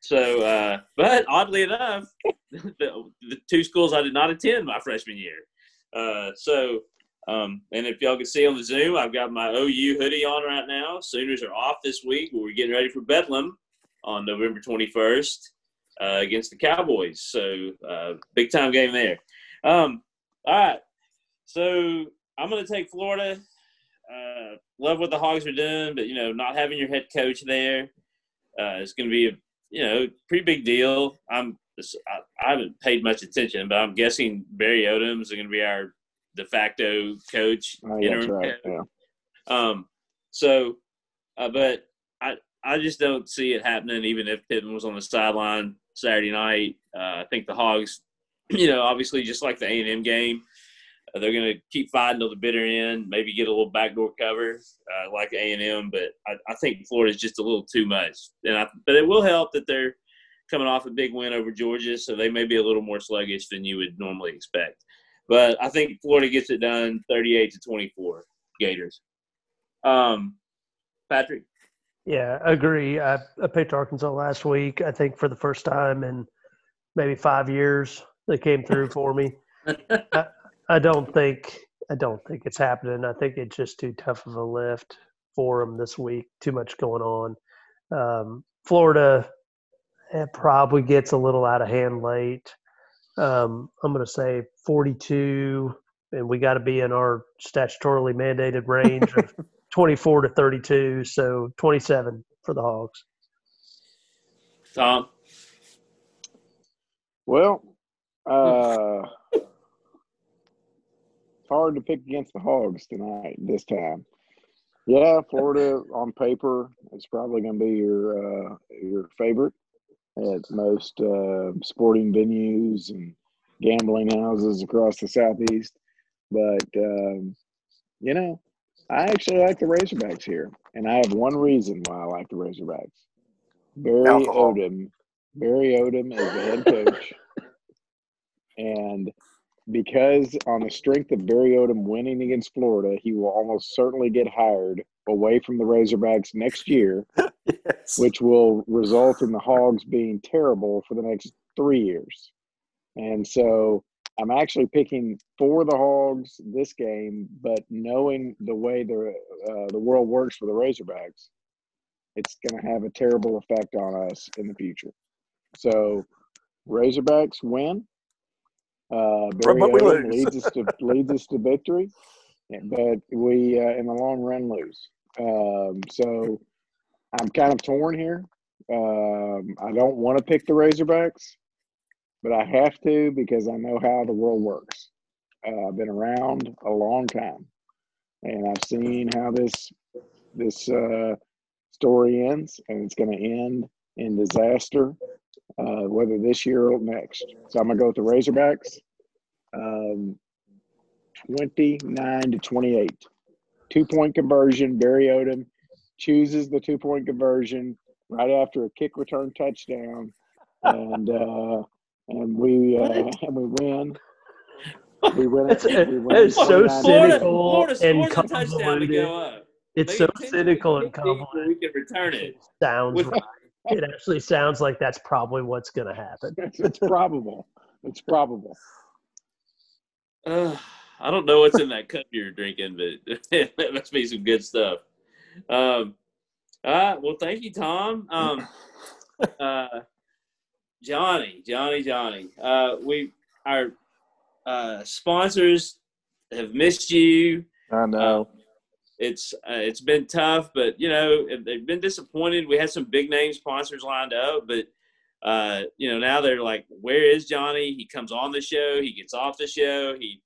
So, uh, but oddly enough, [LAUGHS] the, the, two schools I did not attend my freshman year. Uh, so, um, and if y'all can see on the Zoom, I've got my OU hoodie on right now. Sooners are off this week. We're getting ready for Bedlam on November 21st uh, against the Cowboys. So, uh, big time game there. Um, all right. So, I'm going to take Florida. Uh, love what the Hogs are doing, but, you know, not having your head coach there uh, is going to be a you know, pretty big deal. I'm I, I haven't paid much attention, but I'm guessing Barry Odom is going to be our de facto coach. Oh, that's right. Yeah. Um. So, uh, but I I just don't see it happening. Even if Pittman was on the sideline Saturday night, uh, I think the Hogs, [CLEARS THROAT] you know, obviously just like the A and M game, uh, they're going to keep fighting till the bitter end. Maybe get a little backdoor cover uh, like A and M, but I, I think Florida's just a little too much. And I, but it will help that they're coming off a big win over Georgia, so they may be a little more sluggish than you would normally expect. But I think Florida gets it done, thirty-eight to twenty-four, Gators. Um, Patrick. Yeah, agree. I, I picked Arkansas last week. I think for the first time in maybe five years, they came through for me. [LAUGHS] I, I don't think I don't think it's happening. I think it's just too tough of a lift for them this week. Too much going on. Um, Florida it probably gets a little out of hand late. Um, I'm going to say 42, and we got to be in our statutorily mandated range of [LAUGHS] 24 to 32. So 27 for the Hogs. Tom. Well, uh, hard to pick against the Hogs tonight this time. Yeah, Florida on paper is probably going to be your uh, your favorite at most uh, sporting venues and gambling houses across the southeast. But um, you know, I actually like the Razorbacks here, and I have one reason why I like the Razorbacks. Barry Alcohol. Odom. Barry Odom is the head coach, [LAUGHS] and because on the strength of Barry Odom winning against Florida, he will almost certainly get hired away from the Razorbacks next year, [LAUGHS] yes. which will result in the Hogs being terrible for the next three years. And so I'm actually picking for the Hogs this game, but knowing the way the uh, the world works for the Razorbacks, it's going to have a terrible effect on us in the future. So Razorbacks win. Uh, Barry but, but leads us to [LAUGHS] leads us to victory, but we uh, in the long run lose. Um, so I'm kind of torn here. Um, I don't want to pick the Razorbacks, but I have to because I know how the world works. Uh, I've been around a long time, and I've seen how this this uh, story ends, and it's going to end in disaster uh, whether this year or next. So I'm gonna go with the Razorbacks, um, 29 to 28. Two point conversion. Barry Odom chooses the two point conversion right after a kick return touchdown, and uh, and we uh, and we win. [LAUGHS] We win. It's, we win it's so cynical and convoluted. It's so cynical and convoluted. We can return it. Sounds right it actually sounds like that's probably what's going to happen. It's, it's, probable. It's probable. Uh, [SIGHS] I don't know what's in that cup you're drinking, but [LAUGHS] that must be some good stuff. Um, all right. Well, thank you, Tom. Um, [LAUGHS] uh, Johnny, Johnny, Johnny. Uh, we our uh, sponsors have missed you. I know. Uh, it's uh, it's been tough, but you know they've been disappointed. We had some big name sponsors lined up, but uh, you know now they're like, where is Johnny? He comes on the show, he gets off the show, he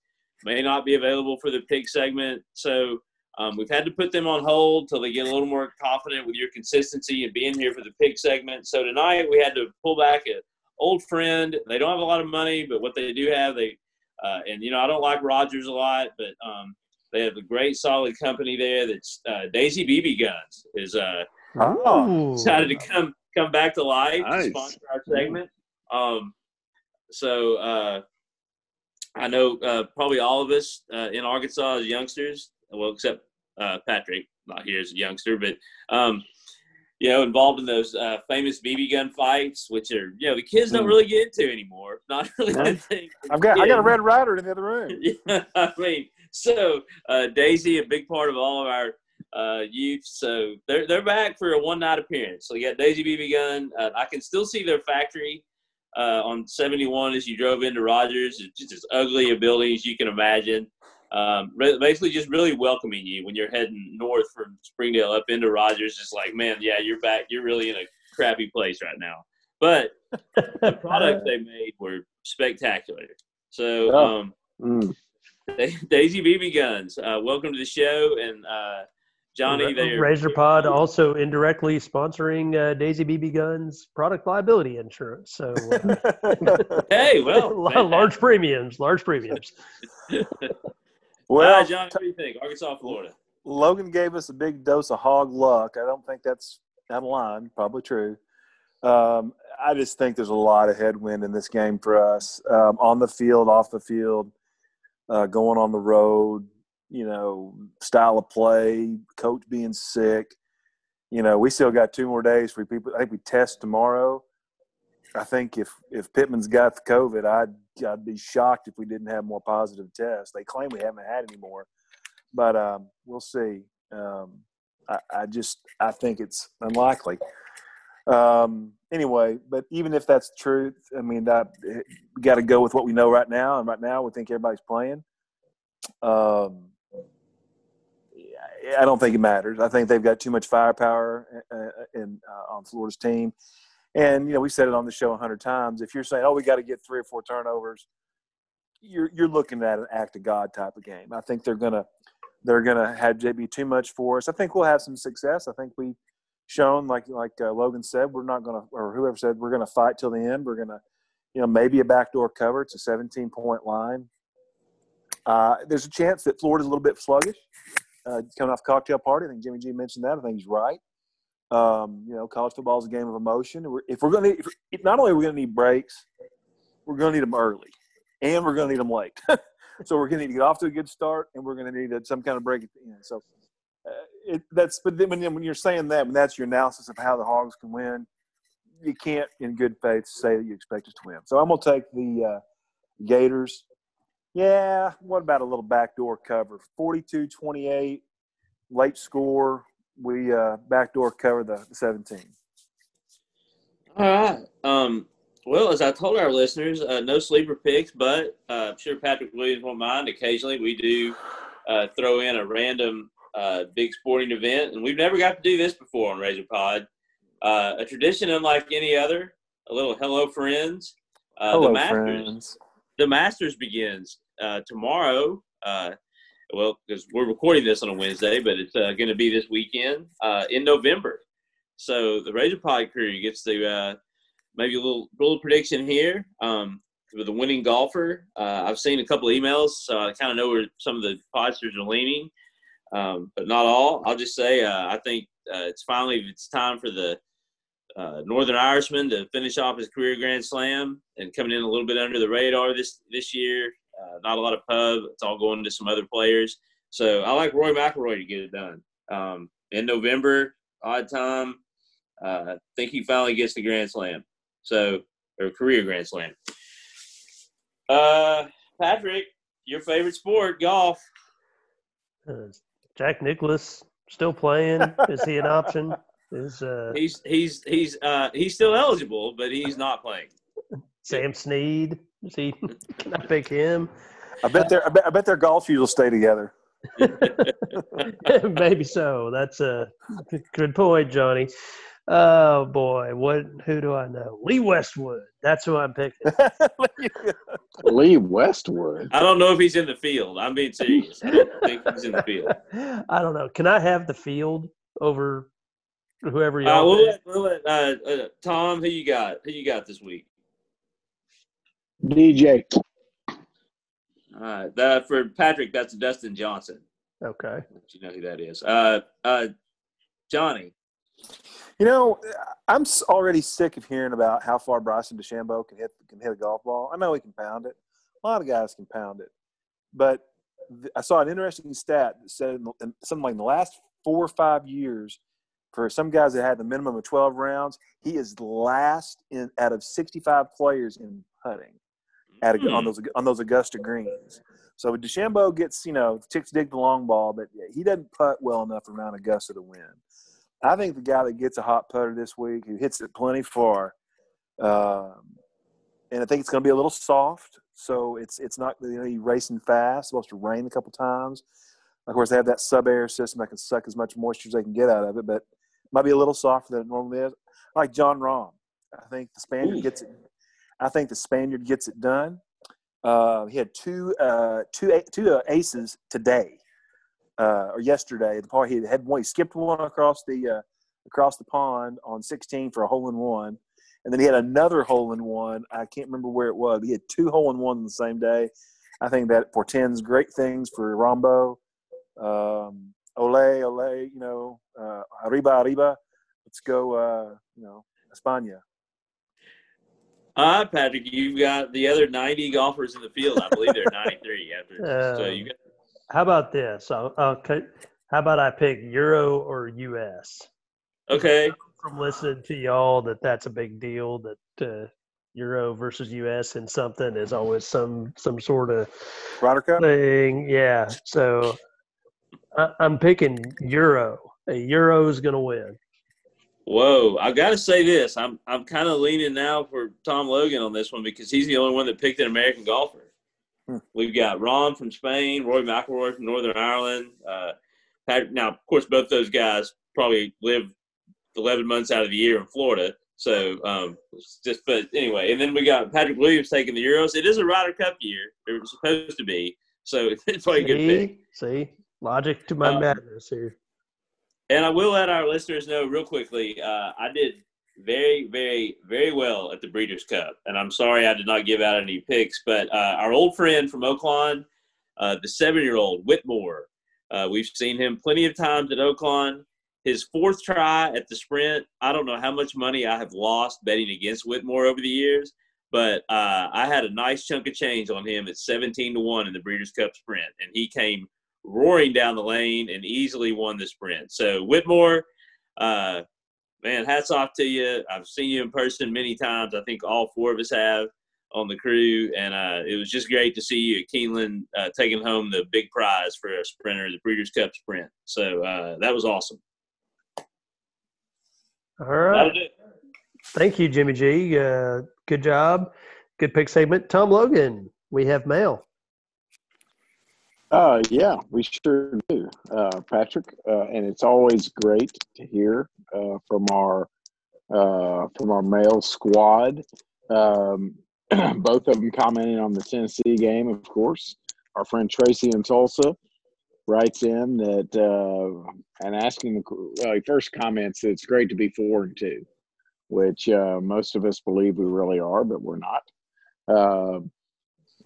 may not be available for the pick segment. So um, we've had to put them on hold till they get a little more confident with your consistency and being here for the pick segment. So tonight we had to pull back a, old friend. They don't have a lot of money, but what they do have, they uh, and you know I don't like Rogers a lot, but um, they have a great solid company there. That's uh, Daisy BB Guns is uh, Oh, decided to come come back to life Nice. to sponsor our segment. Um, so uh, I know uh, probably all of us uh, in Arkansas as youngsters, well, except uh, Patrick, not here as a youngster, but um, you know, involved in those uh, famous BB gun fights, which are you know the kids don't Mm. really get into anymore. [LAUGHS] Not really Yeah. a thing. for I've got I got a. Red Ryder in the other room. [LAUGHS] yeah, I mean, so uh, Daisy, a big part of all of our uh, youth. So they're they're back for a one night appearance. So you got Daisy BB Gun. Uh, I can still see their factory uh, on 71 as you drove into Rogers. It's just as ugly a building as you can imagine. Um, re- basically, just really welcoming you when you're heading north from Springdale up into Rogers. It's like, man, yeah, you're back. You're really in a crappy place right now. But the [LAUGHS] products they made were spectacular. So. Oh. Um, Mm. Da- [LAUGHS] Daisy BB Guns, uh, welcome to the show, and uh, Johnny, they're Razor Pod also indirectly sponsoring uh, Daisy BB Guns product liability insurance. So uh, [LAUGHS] Hey, well, [LAUGHS] large premiums, large premiums. well, well, Johnny, what do you think? Arkansas, Florida. Logan gave us a big dose of hog luck. I don't think that's out of line. Probably true. Um, I just think there's a lot of headwind in this game for us um, on the field, off the field, uh, going on the road. You know, style of play, coach being sick. You know, we still got two more days for people. I think we test tomorrow. I think if if Pittman's got the COVID, I'd I'd be shocked if we didn't have more positive tests. They claim we haven't had any more but um, we'll see. Um, I, I just I think it's unlikely. Um, anyway, but even if that's truth, I mean that we got to go with what we know right now, and right now we think everybody's playing. Um, I don't think it matters. I think they've got too much firepower uh, in uh, on Florida's team, and you know we said it on the show a hundred times. If you're saying, "Oh, we got to get three or four turnovers," you're you're looking at an act of God type of game. I think they're gonna they're gonna have JB too much for us. I think we'll have some success. I think we've shown, like like uh, Logan said, we're not gonna or whoever said we're gonna fight till the end. We're gonna, you know, maybe a backdoor cover. It's a 17 point line. Uh, there's a chance that Florida's a little bit sluggish. Uh, coming off cocktail party, I think Jimmy G mentioned that. I think he's right. Um, you know, college football is a game of emotion. If we're going to, not only are we going to need breaks, we're going to need them early, and we're going to need them late. [LAUGHS] so we're going to need to get off to a good start, and we're going to need some kind of break at the end. So it, that's. But then when, when you're saying that, when that's your analysis of how the Hogs can win, you can't, in good faith, say that you expect us to win. So I'm going to take the uh, Gators. Yeah, what about a little backdoor cover? 42-28, late score. We uh, backdoor cover the 17. All right. Um, well, as I told our listeners, uh, no sleeper picks, but uh, I'm sure Patrick Williams won't mind. Occasionally, we do uh, throw in a random uh, big sporting event, and we've never got to do this before on Razor Pod. Uh, a tradition unlike any other. A little hello, friends. Uh, Hello, the Masters, friends. The Masters begins uh, tomorrow. Uh, well, because we're recording this on a Wednesday, but it's uh, going to be this weekend uh, in November. So the Razor Pod crew gets to uh, maybe a little little prediction here um, with the winning golfer. Uh, I've seen a couple of emails, so I kind of know where some of the podsters are leaning, um, but not all. I'll just say uh, I think uh, it's finally it's time for the uh, Northern Irishman to finish off his career Grand Slam and coming in a little bit under the radar this this year. Uh, not a lot of pub. It's all going to some other players. So I like Rory McIlroy to get it done um, in November, odd time. Uh, I think he finally gets the Grand Slam. So or career Grand Slam. Uh, Patrick, your favorite sport, golf. Jack Nicklaus still playing? Is he an option? Is uh, [LAUGHS] He's he's he's uh, he's still eligible, but he's not playing. Sam Snead? Is he? [LAUGHS] Can I pick him? I bet their I bet, I bet their golf shoes will stay together. [LAUGHS] Maybe so. That's a good point, Johnny. Oh boy, what? Who do I know? Lee Westwood. That's who I'm picking. [LAUGHS] Lee Westwood. I don't know if he's in the field. I'm being serious. I don't think he's in the field. [LAUGHS] I don't know. Can I have the field over whoever Uh, y'all? we'll pick? let, we'll let uh, uh, Tom. Who you got? Who you got this week? DJ. All right. That, for Patrick, that's Dustin Johnson. Okay. You know who that is. Uh, uh, Johnny. You know, I'm already sick of hearing about how far Bryson DeChambeau can hit can hit a golf ball. I know he can pound it. A lot of guys can pound it, but I saw an interesting stat that said something like in the last four or five years, for some guys that had the minimum of 12 rounds, he is last in out of 65 players in putting at a, on hmm. those on those Augusta greens. So DeChambeau gets you know ticks dig the long ball, but he doesn't putt well enough around Augusta to win. I think the guy that gets a hot putter this week, who hits it plenty far, um, and I think it's going to be a little soft. So it's it's not you know racing fast. It's supposed to rain a couple times. Of course, they have that SubAir system that can suck as much moisture as they can get out of it, but it might be a little softer than it normally is. Like Jon Rahm, I think the Spaniard gets it. I think the Spaniard gets it done. Uh, he had two uh, two two uh, aces today uh, or yesterday. The part he had one, he skipped one across the uh, across the pond on 16 for a hole in one, and then he had another hole in one. I can't remember where it was. He had two hole in one the same day. I think that portends great things for Rambo. Um, ole, ole, you know, uh, arriba, arriba. Let's go, uh, you know, España. Uh, Patrick, you've got the other 90 golfers in the field. I believe they're 93 after. Um, so you got how about this? Okay. How about I pick Euro or US? Okay. From listening to y'all, that that's a big deal. That uh, Euro versus US and something is always some some sort of Ryder Cup thing. Yeah. So I, I'm picking Euro. A Euro is going to win. Whoa! I got to say this. I'm I'm kind of leaning now for Tom Logan on this one because he's the only one that picked an American golfer. We've got Rahm from Spain, Rory McIlroy from Northern Ireland. Uh, Patrick, now, of course, both those guys probably live 11 months out of the year in Florida. So, um, just but anyway, and then we got Patrick Williams taking the Euros. It is a Ryder Cup year; it was supposed to be. So [LAUGHS] it's probably a good pick. See, logic to my um, madness here. And I will let our listeners know real quickly. Uh, I did very, very, very well at the Breeders' Cup. And I'm sorry I did not give out any picks, but uh, our old friend from Oaklawn, uh, the seven year old Whitmore, uh, we've seen him plenty of times at Oaklawn. His fourth try at the sprint, I don't know how much money I have lost betting against Whitmore over the years, but uh, I had a nice chunk of change on him at 17 to 1 in the Breeders' Cup sprint. And he came roaring down the lane and easily won the sprint. So, Whitmore, uh, man, hats off to you. I've seen you in person many times. I think all four of us have on the crew, and uh, it was just great to see you at Keeneland uh, taking home the big prize for a sprinter, the Breeders' Cup Sprint. So uh, that was awesome. All right. Thank you, Jimmy G. Uh, good job. Good pick segment. Tom Logan, we have mail. Uh, yeah, we sure do, uh, Patrick. Uh, and it's always great to hear uh, from our uh, from our male squad. Um, [CLEARS THROAT] both of them commenting on the Tennessee game, of course. Our friend Tracy in Tulsa writes in that uh, and asking the uh, first comments that it's great to be four and two, which uh, most of us believe we really are, but we're not. Uh,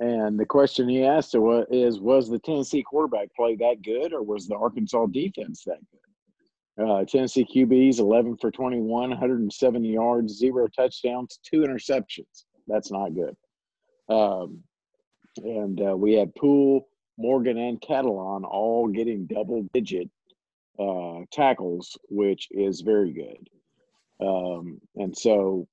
and the question he asked is, was the Tennessee quarterback play that good, or was the Arkansas defense that good? Uh, Tennessee QBs 11 for 21, 170 yards, zero touchdowns, two interceptions. That's not good. Um, and uh, we had Poole, Morgan, and Catalon all getting double digit uh, tackles, which is very good. Um, and so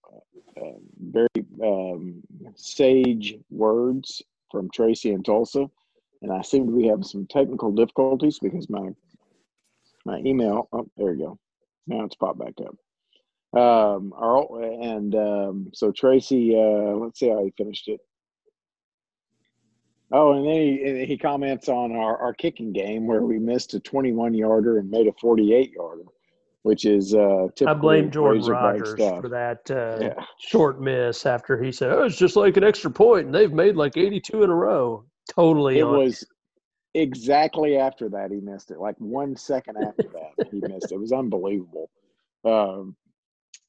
uh, very um, sage words from Tracy and Tulsa, and I seem to be having some technical difficulties because my my email. Oh, there you go. Now it's popped back up. Um, our, and um, so Tracy, uh, let's see how he finished it. Oh, and then he he comments on our, our kicking game where we missed a 21 yarder and made a 48 yarder which is uh, I blame Jordan Rodgers for that uh, yeah. short miss after he said, "Oh, it's just like an extra point, and they've made like 82 in a row." Totally, it was exactly after that he missed it. Like one second after that he missed it. It was unbelievable. Um,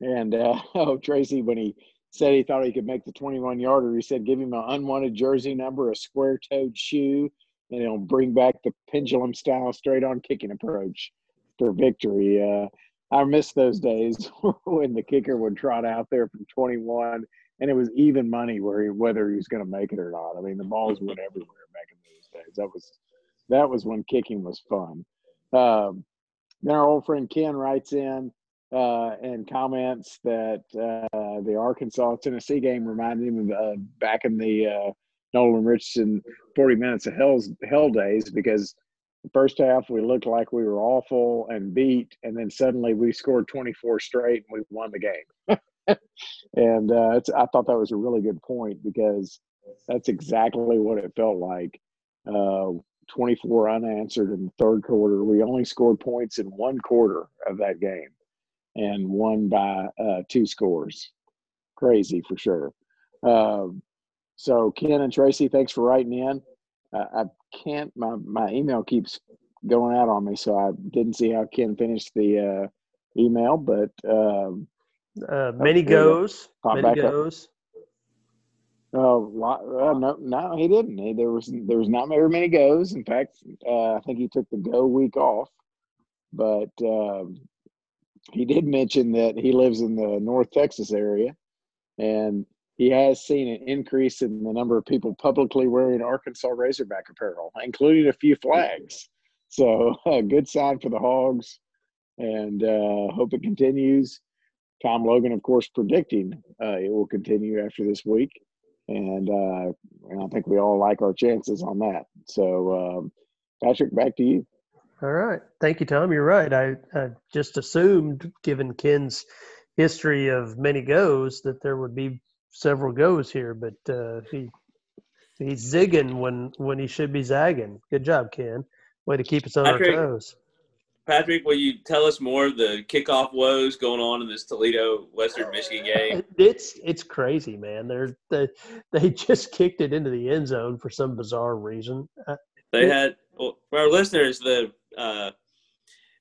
and uh, [LAUGHS] oh, Tracy, when he said he thought he could make the 21 yarder. He said, give him an unwanted jersey number, a square toed shoe, and it'll bring back the pendulum style straight on kicking approach for victory. Uh, I miss those days [LAUGHS] when the kicker would trot out there from 21 and it was even money where he, whether he was going to make it or not. I mean, the balls went everywhere back in those days. That was that was when kicking was fun. Um, then our old friend Ken writes in uh, and comments that uh, the Arkansas Tennessee game reminded him of uh, back in the uh, Nolan Richardson 40 minutes of hell's hell days because the first half we looked like we were awful and beat, and then suddenly we scored 24 straight and we won the game. [LAUGHS] and uh, I thought that was a really good point because that's exactly what it felt like. Uh, 24 unanswered in the third quarter. We only scored points in one quarter of that game and won by uh, two scores. Crazy for sure. Um, so, Ken and Tracy, thanks for writing in. Uh, can't, my, my email keeps going out on me, so I didn't see how Ken finished the uh, email, but um, uh, many goes. Many goes. Oh, uh, no, no, he didn't. He, there was there was not very many goes. In fact, uh, I think he took the go week off. But uh, he did mention that he lives in the North Texas area, and he has seen an increase in the number of people publicly wearing Arkansas Razorback apparel, including a few flags. So, [LAUGHS] a good sign for the Hogs, and uh, hope it continues. Tom Logan, of course, predicting uh, it will continue after this week, and, uh, and I think we all like our chances on that. So, um, Patrick, back to you. All right, thank you, Tom. You're right. I, I just assumed, given Ken's history of many goes, that there would be several goes here, but uh, he he's zigging when when he should be zagging. Good job, Ken. Way to keep us on Patrick, our toes. Patrick, will you tell us more of the kickoff woes going on in this Toledo Western Michigan game? [LAUGHS] It's it's crazy, man. They're they they [LAUGHS] just kicked it into the end zone for some bizarre reason. Uh, they had well, for our listeners, the uh,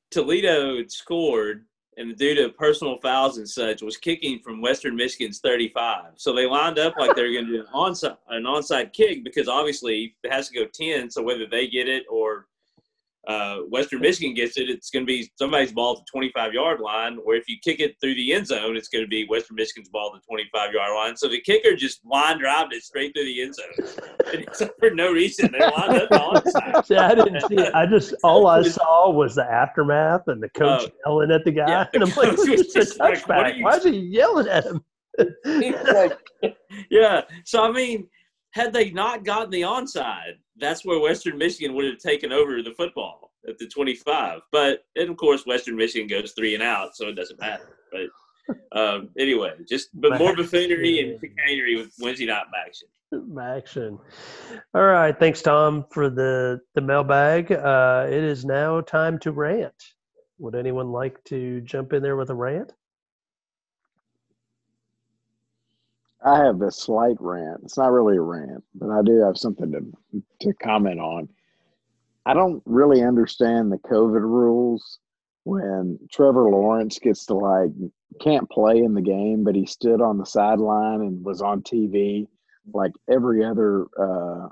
Toledo scored and due to personal fouls and such, was kicking from Western Michigan's 35. So they lined up like they're going to do an onside, an onside kick because obviously it has to go 10. So whether they get it or uh, Western Michigan gets it, it's going to be somebody's ball at the 25 yard line. Or if you kick it through the end zone, it's going to be Western Michigan's ball at the 25 yard line. So the kicker just line drived it straight through the end zone [LAUGHS] for no reason. They lined up onside. [LAUGHS] See, I didn't see it. I just all I [LAUGHS] saw was the aftermath and the coach uh, yelling at the guy, yeah, the and I'm like, "It's a touchback. Like, Why is he yelling at him?" yeah. So I mean had they not gotten the onside, that's where Western Michigan would have taken over the football at the 25. But and of course, Western Michigan goes three and out, so it doesn't matter. But um, anyway, just but more buffoonery and chicanery with Wednesday night action. Action. All right, thanks, Tom, for the the mailbag. Uh, it is now time to rant. Would anyone like to jump in there with a rant? I have a slight rant. It's not really a rant, but I do have something to to comment on. I don't really understand the COVID rules when Trevor Lawrence gets to like can't play in the game, but he stood on the sideline and was on TV like every other uh,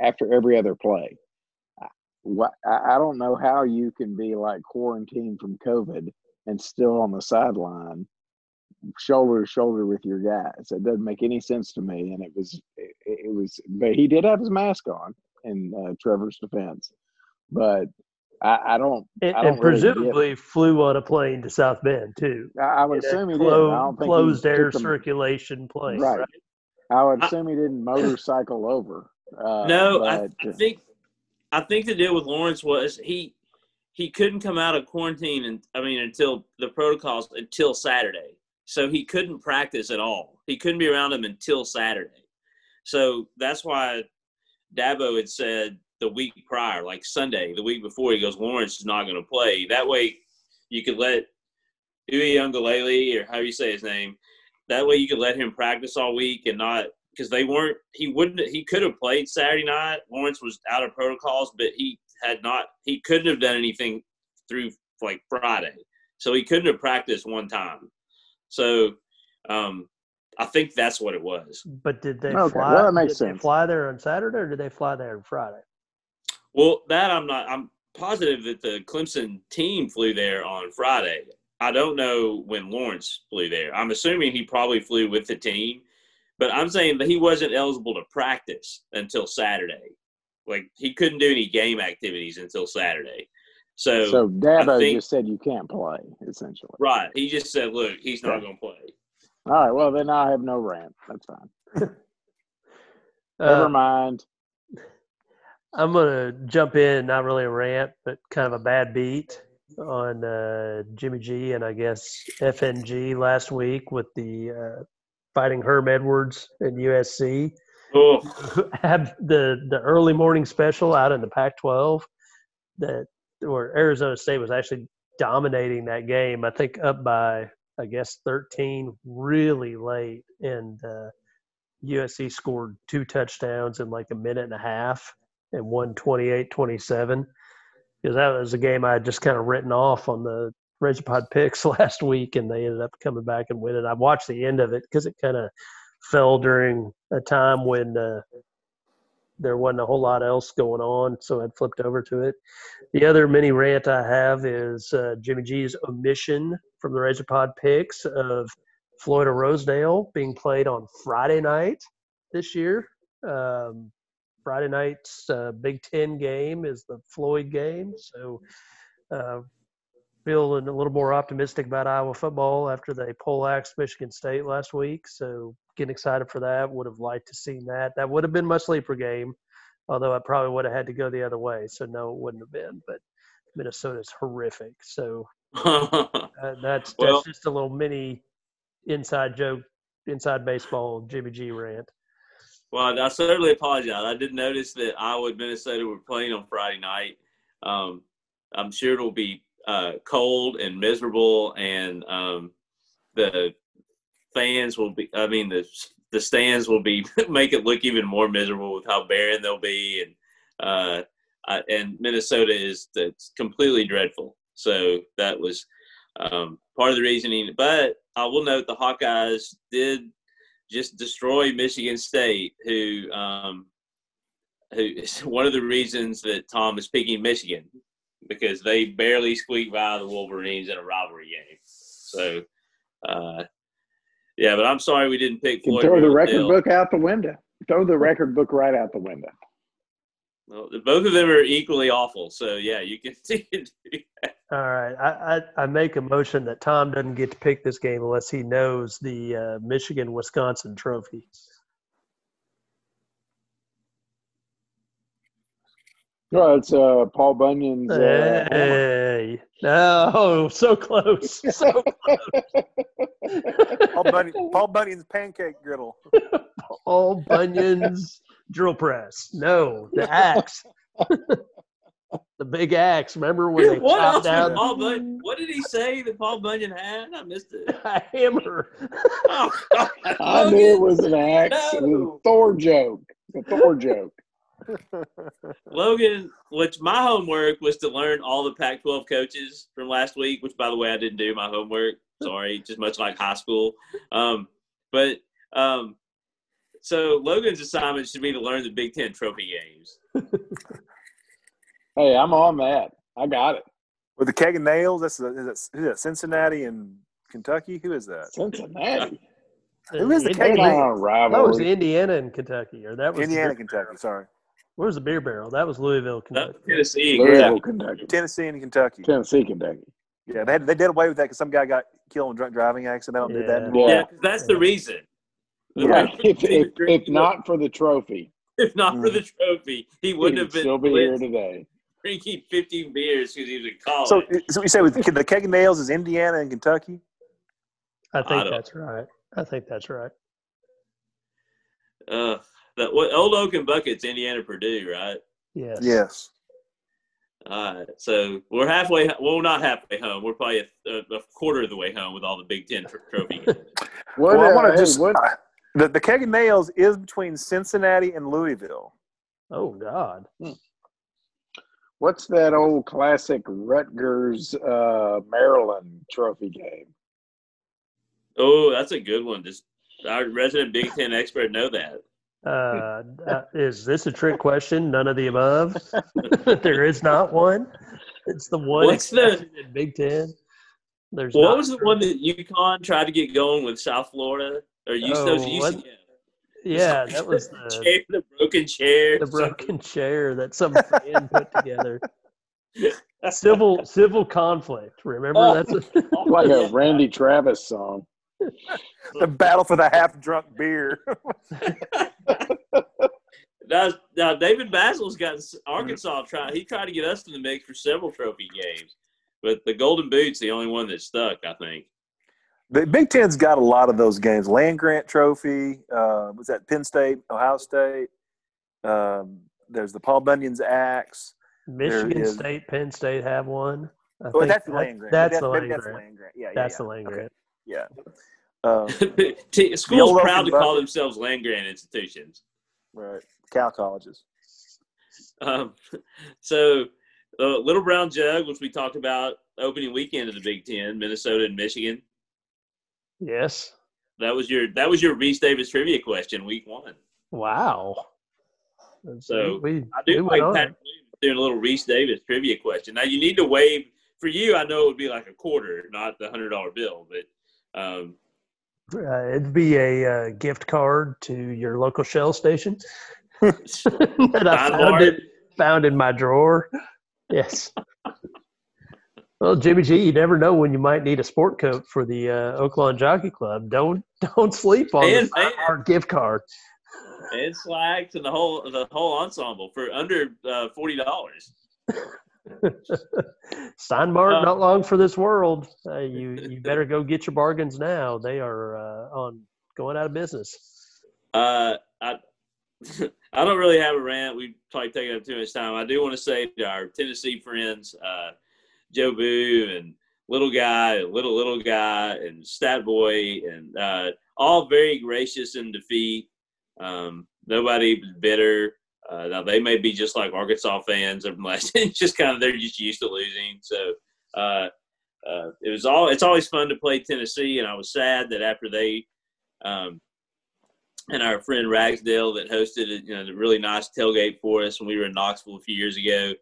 after every other play. What I don't know how you can be like quarantined from COVID and still on the sideline shoulder to shoulder with your guys. It doesn't make any sense to me. And it was, it, it was, but he did have his mask on in uh, Trevor's defense. But I, I don't. And, I don't and presumably flew on a plane to South Bend too. I, I would assume he clo- did. I don't think closed air circulation plane. Right. right. I would assume he didn't motorcycle over. Uh, no, but, I, I think I think the deal with Lawrence was he he couldn't come out of quarantine and I mean until the protocols until Saturday. So he couldn't practice at all. He couldn't be around him until Saturday. So that's why Dabo had said the week prior, like Sunday, the week before, he goes, Lawrence is not going to play. That way you could let Uiagalelei, or how you say his name, that way you could let him practice all week and not because they weren't he wouldn't he could have played Saturday night. Lawrence was out of protocols, but he had not he couldn't have done anything through like Friday. So he couldn't have practiced one time. So um, I think that's what it was. But did they Okay, fly? well, that makes did they sense. fly there on Saturday, or did they fly there on Friday? Well, that I'm not. I'm positive that the Clemson team flew there on Friday. I don't know when Lawrence flew there. I'm assuming he probably flew with the team, but I'm saying that he wasn't eligible to practice until Saturday. Like he couldn't do any game activities until Saturday. So, So Dabo think- just said you can't play, essentially. right, he just said, "Look, he's not going to play." All right. Well, then I have no rant. That's fine. [LAUGHS] Uh, Never mind. I'm gonna jump in, not really a rant, but kind of a bad beat on uh, Jimmy G and I guess FNG last week with the uh, fighting Herm Edwards and USC. Oh, [LAUGHS] Had the the early morning special out in the Pac-12 that where Arizona State was actually dominating that game. I think up by I guess 13 really late, and uh, USC scored two touchdowns in like a minute and a half and won 28-27. Because that was a game I had just kind of written off on the Regipod picks [LAUGHS] last week, and they ended up coming back and winning. I watched the end of it because it kind of fell during a time when uh, there wasn't a whole lot else going on, so I flipped over to it. The other mini rant I have is uh, Jimmy G's omission from the Razor Pod picks of Floyd of Rosedale being played on Friday night this year. Um, Friday night's uh, Big Ten game is the Floyd game, so uh, feeling a little more optimistic about Iowa football after they poleaxed Michigan State last week. So getting excited for that. Would have liked to seen that. That would have been my sleeper game, although I probably would have had to go the other way. So no, it wouldn't have been. But Minnesota's horrific. So [LAUGHS] uh, that's Well- that's just a little mini inside joke, inside baseball Jimmy G rant. Well, I certainly apologize. I did notice that Iowa and Minnesota were playing on Friday night. Um, I'm sure it'll be uh, cold and miserable, and um, the fans will be. I mean, the the stands will be [LAUGHS] make it look even more miserable with how barren they'll be, and uh, I, and Minnesota is that's completely dreadful. So that was um, part of the reasoning. But I will note the Hawkeyes did just destroy Michigan State, who um, who is [LAUGHS] one of the reasons that Tom is picking Michigan because they barely squeaked by the Wolverines in a rivalry game. So, uh, yeah, but I'm sorry we didn't pick Floyd. throw the record Rosedale. book out the window. Throw the record book right out the window. Well, both of them are equally awful. So yeah, you can [LAUGHS] see it. All right, I, I I make a motion that Tom doesn't get to pick this game unless he knows the uh, Michigan Wisconsin trophy. Well, it's uh, Paul Bunyan's. Uh, hammer. Hey, no, so close, so Paul, Bunny, Paul Bunyan's pancake griddle. Paul Bunyan's drill press. No, the axe, [LAUGHS] the big axe. Remember when they what chopped down Paul Bunyan? What did he say that Paul Bunyan had? I missed it. [LAUGHS] a hammer? Oh, I knew it was an axe. It was No. a Thor joke. A Thor joke. [LAUGHS] Logan, which my homework was to learn all the Pac 12 coaches from last week, which, by the way, I didn't do my homework. Sorry, [LAUGHS] just much like high school. Um, but um, so Logan's assignment should be to learn the Big Ten trophy games. Hey, I'm on that. I got it. With the keg and nails, that's is that, who's that Cincinnati and Kentucky. Who is that? Cincinnati. Who is the Indi- Keg not and on a That was. Indiana and Kentucky, or that was Indiana, The, Kentucky. Sorry, where was the beer barrel? That was Louisville, Kentucky. Tennessee. Louisville, Kentucky. Tennessee and Kentucky. Tennessee, Kentucky. Yeah, they had, they did away with that because some guy got killed in a drunk driving accident. They don't do that Yeah. anymore. Yeah, 'cause that's the reason. The Right. [LAUGHS] If, if, [LAUGHS] if not for the trophy, if not for the trophy, he he wouldn't would have been still be here today. drinking 15 beers because he was in college. So, so you say with the keg and nails is Indiana and Kentucky? I I think don't- that's right. I think that's right. uh, that what Old Oaken Buckets, Indiana, Purdue, right? Yes. Yes. All right, so we're halfway. Well, not halfway home. We're probably a, a, a quarter of the way home with all the Big Ten tr- trophy games. [LAUGHS] What, well, I uh, want to hey, just what, uh, the the keg and nails is between Cincinnati and Louisville. Oh God. what's that old classic Rutgers uh, Maryland trophy game? oh, that's a good one. Just our resident Big Ten expert know that. Uh, uh, is this a trick question? None of the above. [LAUGHS] there is not one. It's the one What's the- in Big Ten. There's What was the one that UConn tried to get going with South Florida? Or used Oh, those used yeah. Yeah, that was the [LAUGHS] chair, the broken chair. the broken chair that some fan put together. [LAUGHS] Civil civil conflict. Remember Oh. that's a, Like a Randy Travis song. the battle for the half drunk beer. Now, now David Basil's got Arkansas try. He tried to get us in the mix for several trophy games, but the Golden Boot's the only one that stuck. I think. the Big Ten's got a lot of those games. Land Grant Trophy. Uh, was that Penn State, Ohio State? Um, there's the Paul Bunyan's axe. Michigan is- State, Penn State have one. I Oh, think that's the that- land grant. That's That- the maybe land grant. land grant. Yeah, yeah, That's yeah. the land Okay, grant. Yeah. Um, [LAUGHS] T- Schools proud Open to call themselves land grant institutions. right. Cal colleges. Um, [LAUGHS] so, uh, Little Brown Jug, which we talked about opening weekend of the Big Ten, Minnesota and Michigan. Yes. That was your that was your Rece Davis trivia question, week one. Wow. So, we, I do went like on Patrick Williams doing a little Rece Davis trivia question. Now you need to waive for you. I know it would be like a quarter, not the hundred dollar bill, but um, Uh, it'd be a uh, gift card to your local Shell station [LAUGHS] that I found, it, found in my drawer. Yes. Well, Jimmy G, you never know when you might need a sport coat for the uh, Oaklawn Jockey Club. Don't [LAUGHS] don't sleep on And- the our gift card. and slacks and the whole the whole ensemble for under uh, forty dollars. [LAUGHS] Stein Mart, Uh, not long for this world. Uh, [LAUGHS] you you better go get your bargains now. They are uh, on going out of business. Uh, I [LAUGHS] I don't really have a rant. We probably taken up too much time. I do want to say to our Tennessee friends, uh, Joe Boo and Little Guy, and Little Little Guy, and Stat Boy, and uh, all very gracious in defeat. Um, nobody was bitter. Uh, now they may be just like Arkansas fans. Of last, [LAUGHS] just kind of they're just used to losing. So uh, uh, it was all. It's always fun to play Tennessee, and I was sad that after they um, and our friend Ragsdale that hosted a, you know, really nice tailgate for us when we were in Knoxville a few years ago.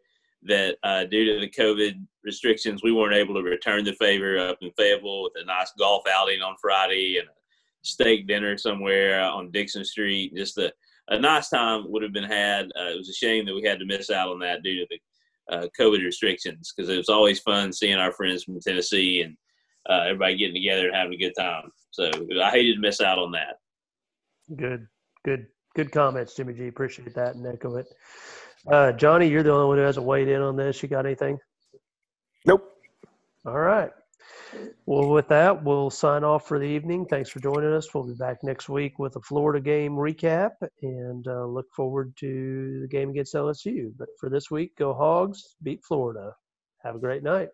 That uh, due to the COVID restrictions, we weren't able to return the favor up in Fayetteville with a nice golf outing on Friday and a steak dinner somewhere on Dickson Street. Just a, a nice time would have been had. Uh, it was a shame that we had to miss out on that due to the uh, COVID restrictions because it was always fun seeing our friends from Tennessee and uh, everybody getting together and having a good time. So I hated to miss out on that. Good, good, good comments, Jimmy G. Appreciate that and echo it. Uh, Johnny, you're the only one who hasn't weighed in on this. You got anything? Nope. All right. Well, with that, we'll sign off for the evening. Thanks for joining us. We'll be back next week with a Florida game recap and uh, look forward to the game against LSU. But for this week, go Hogs, beat Florida. Have a great night.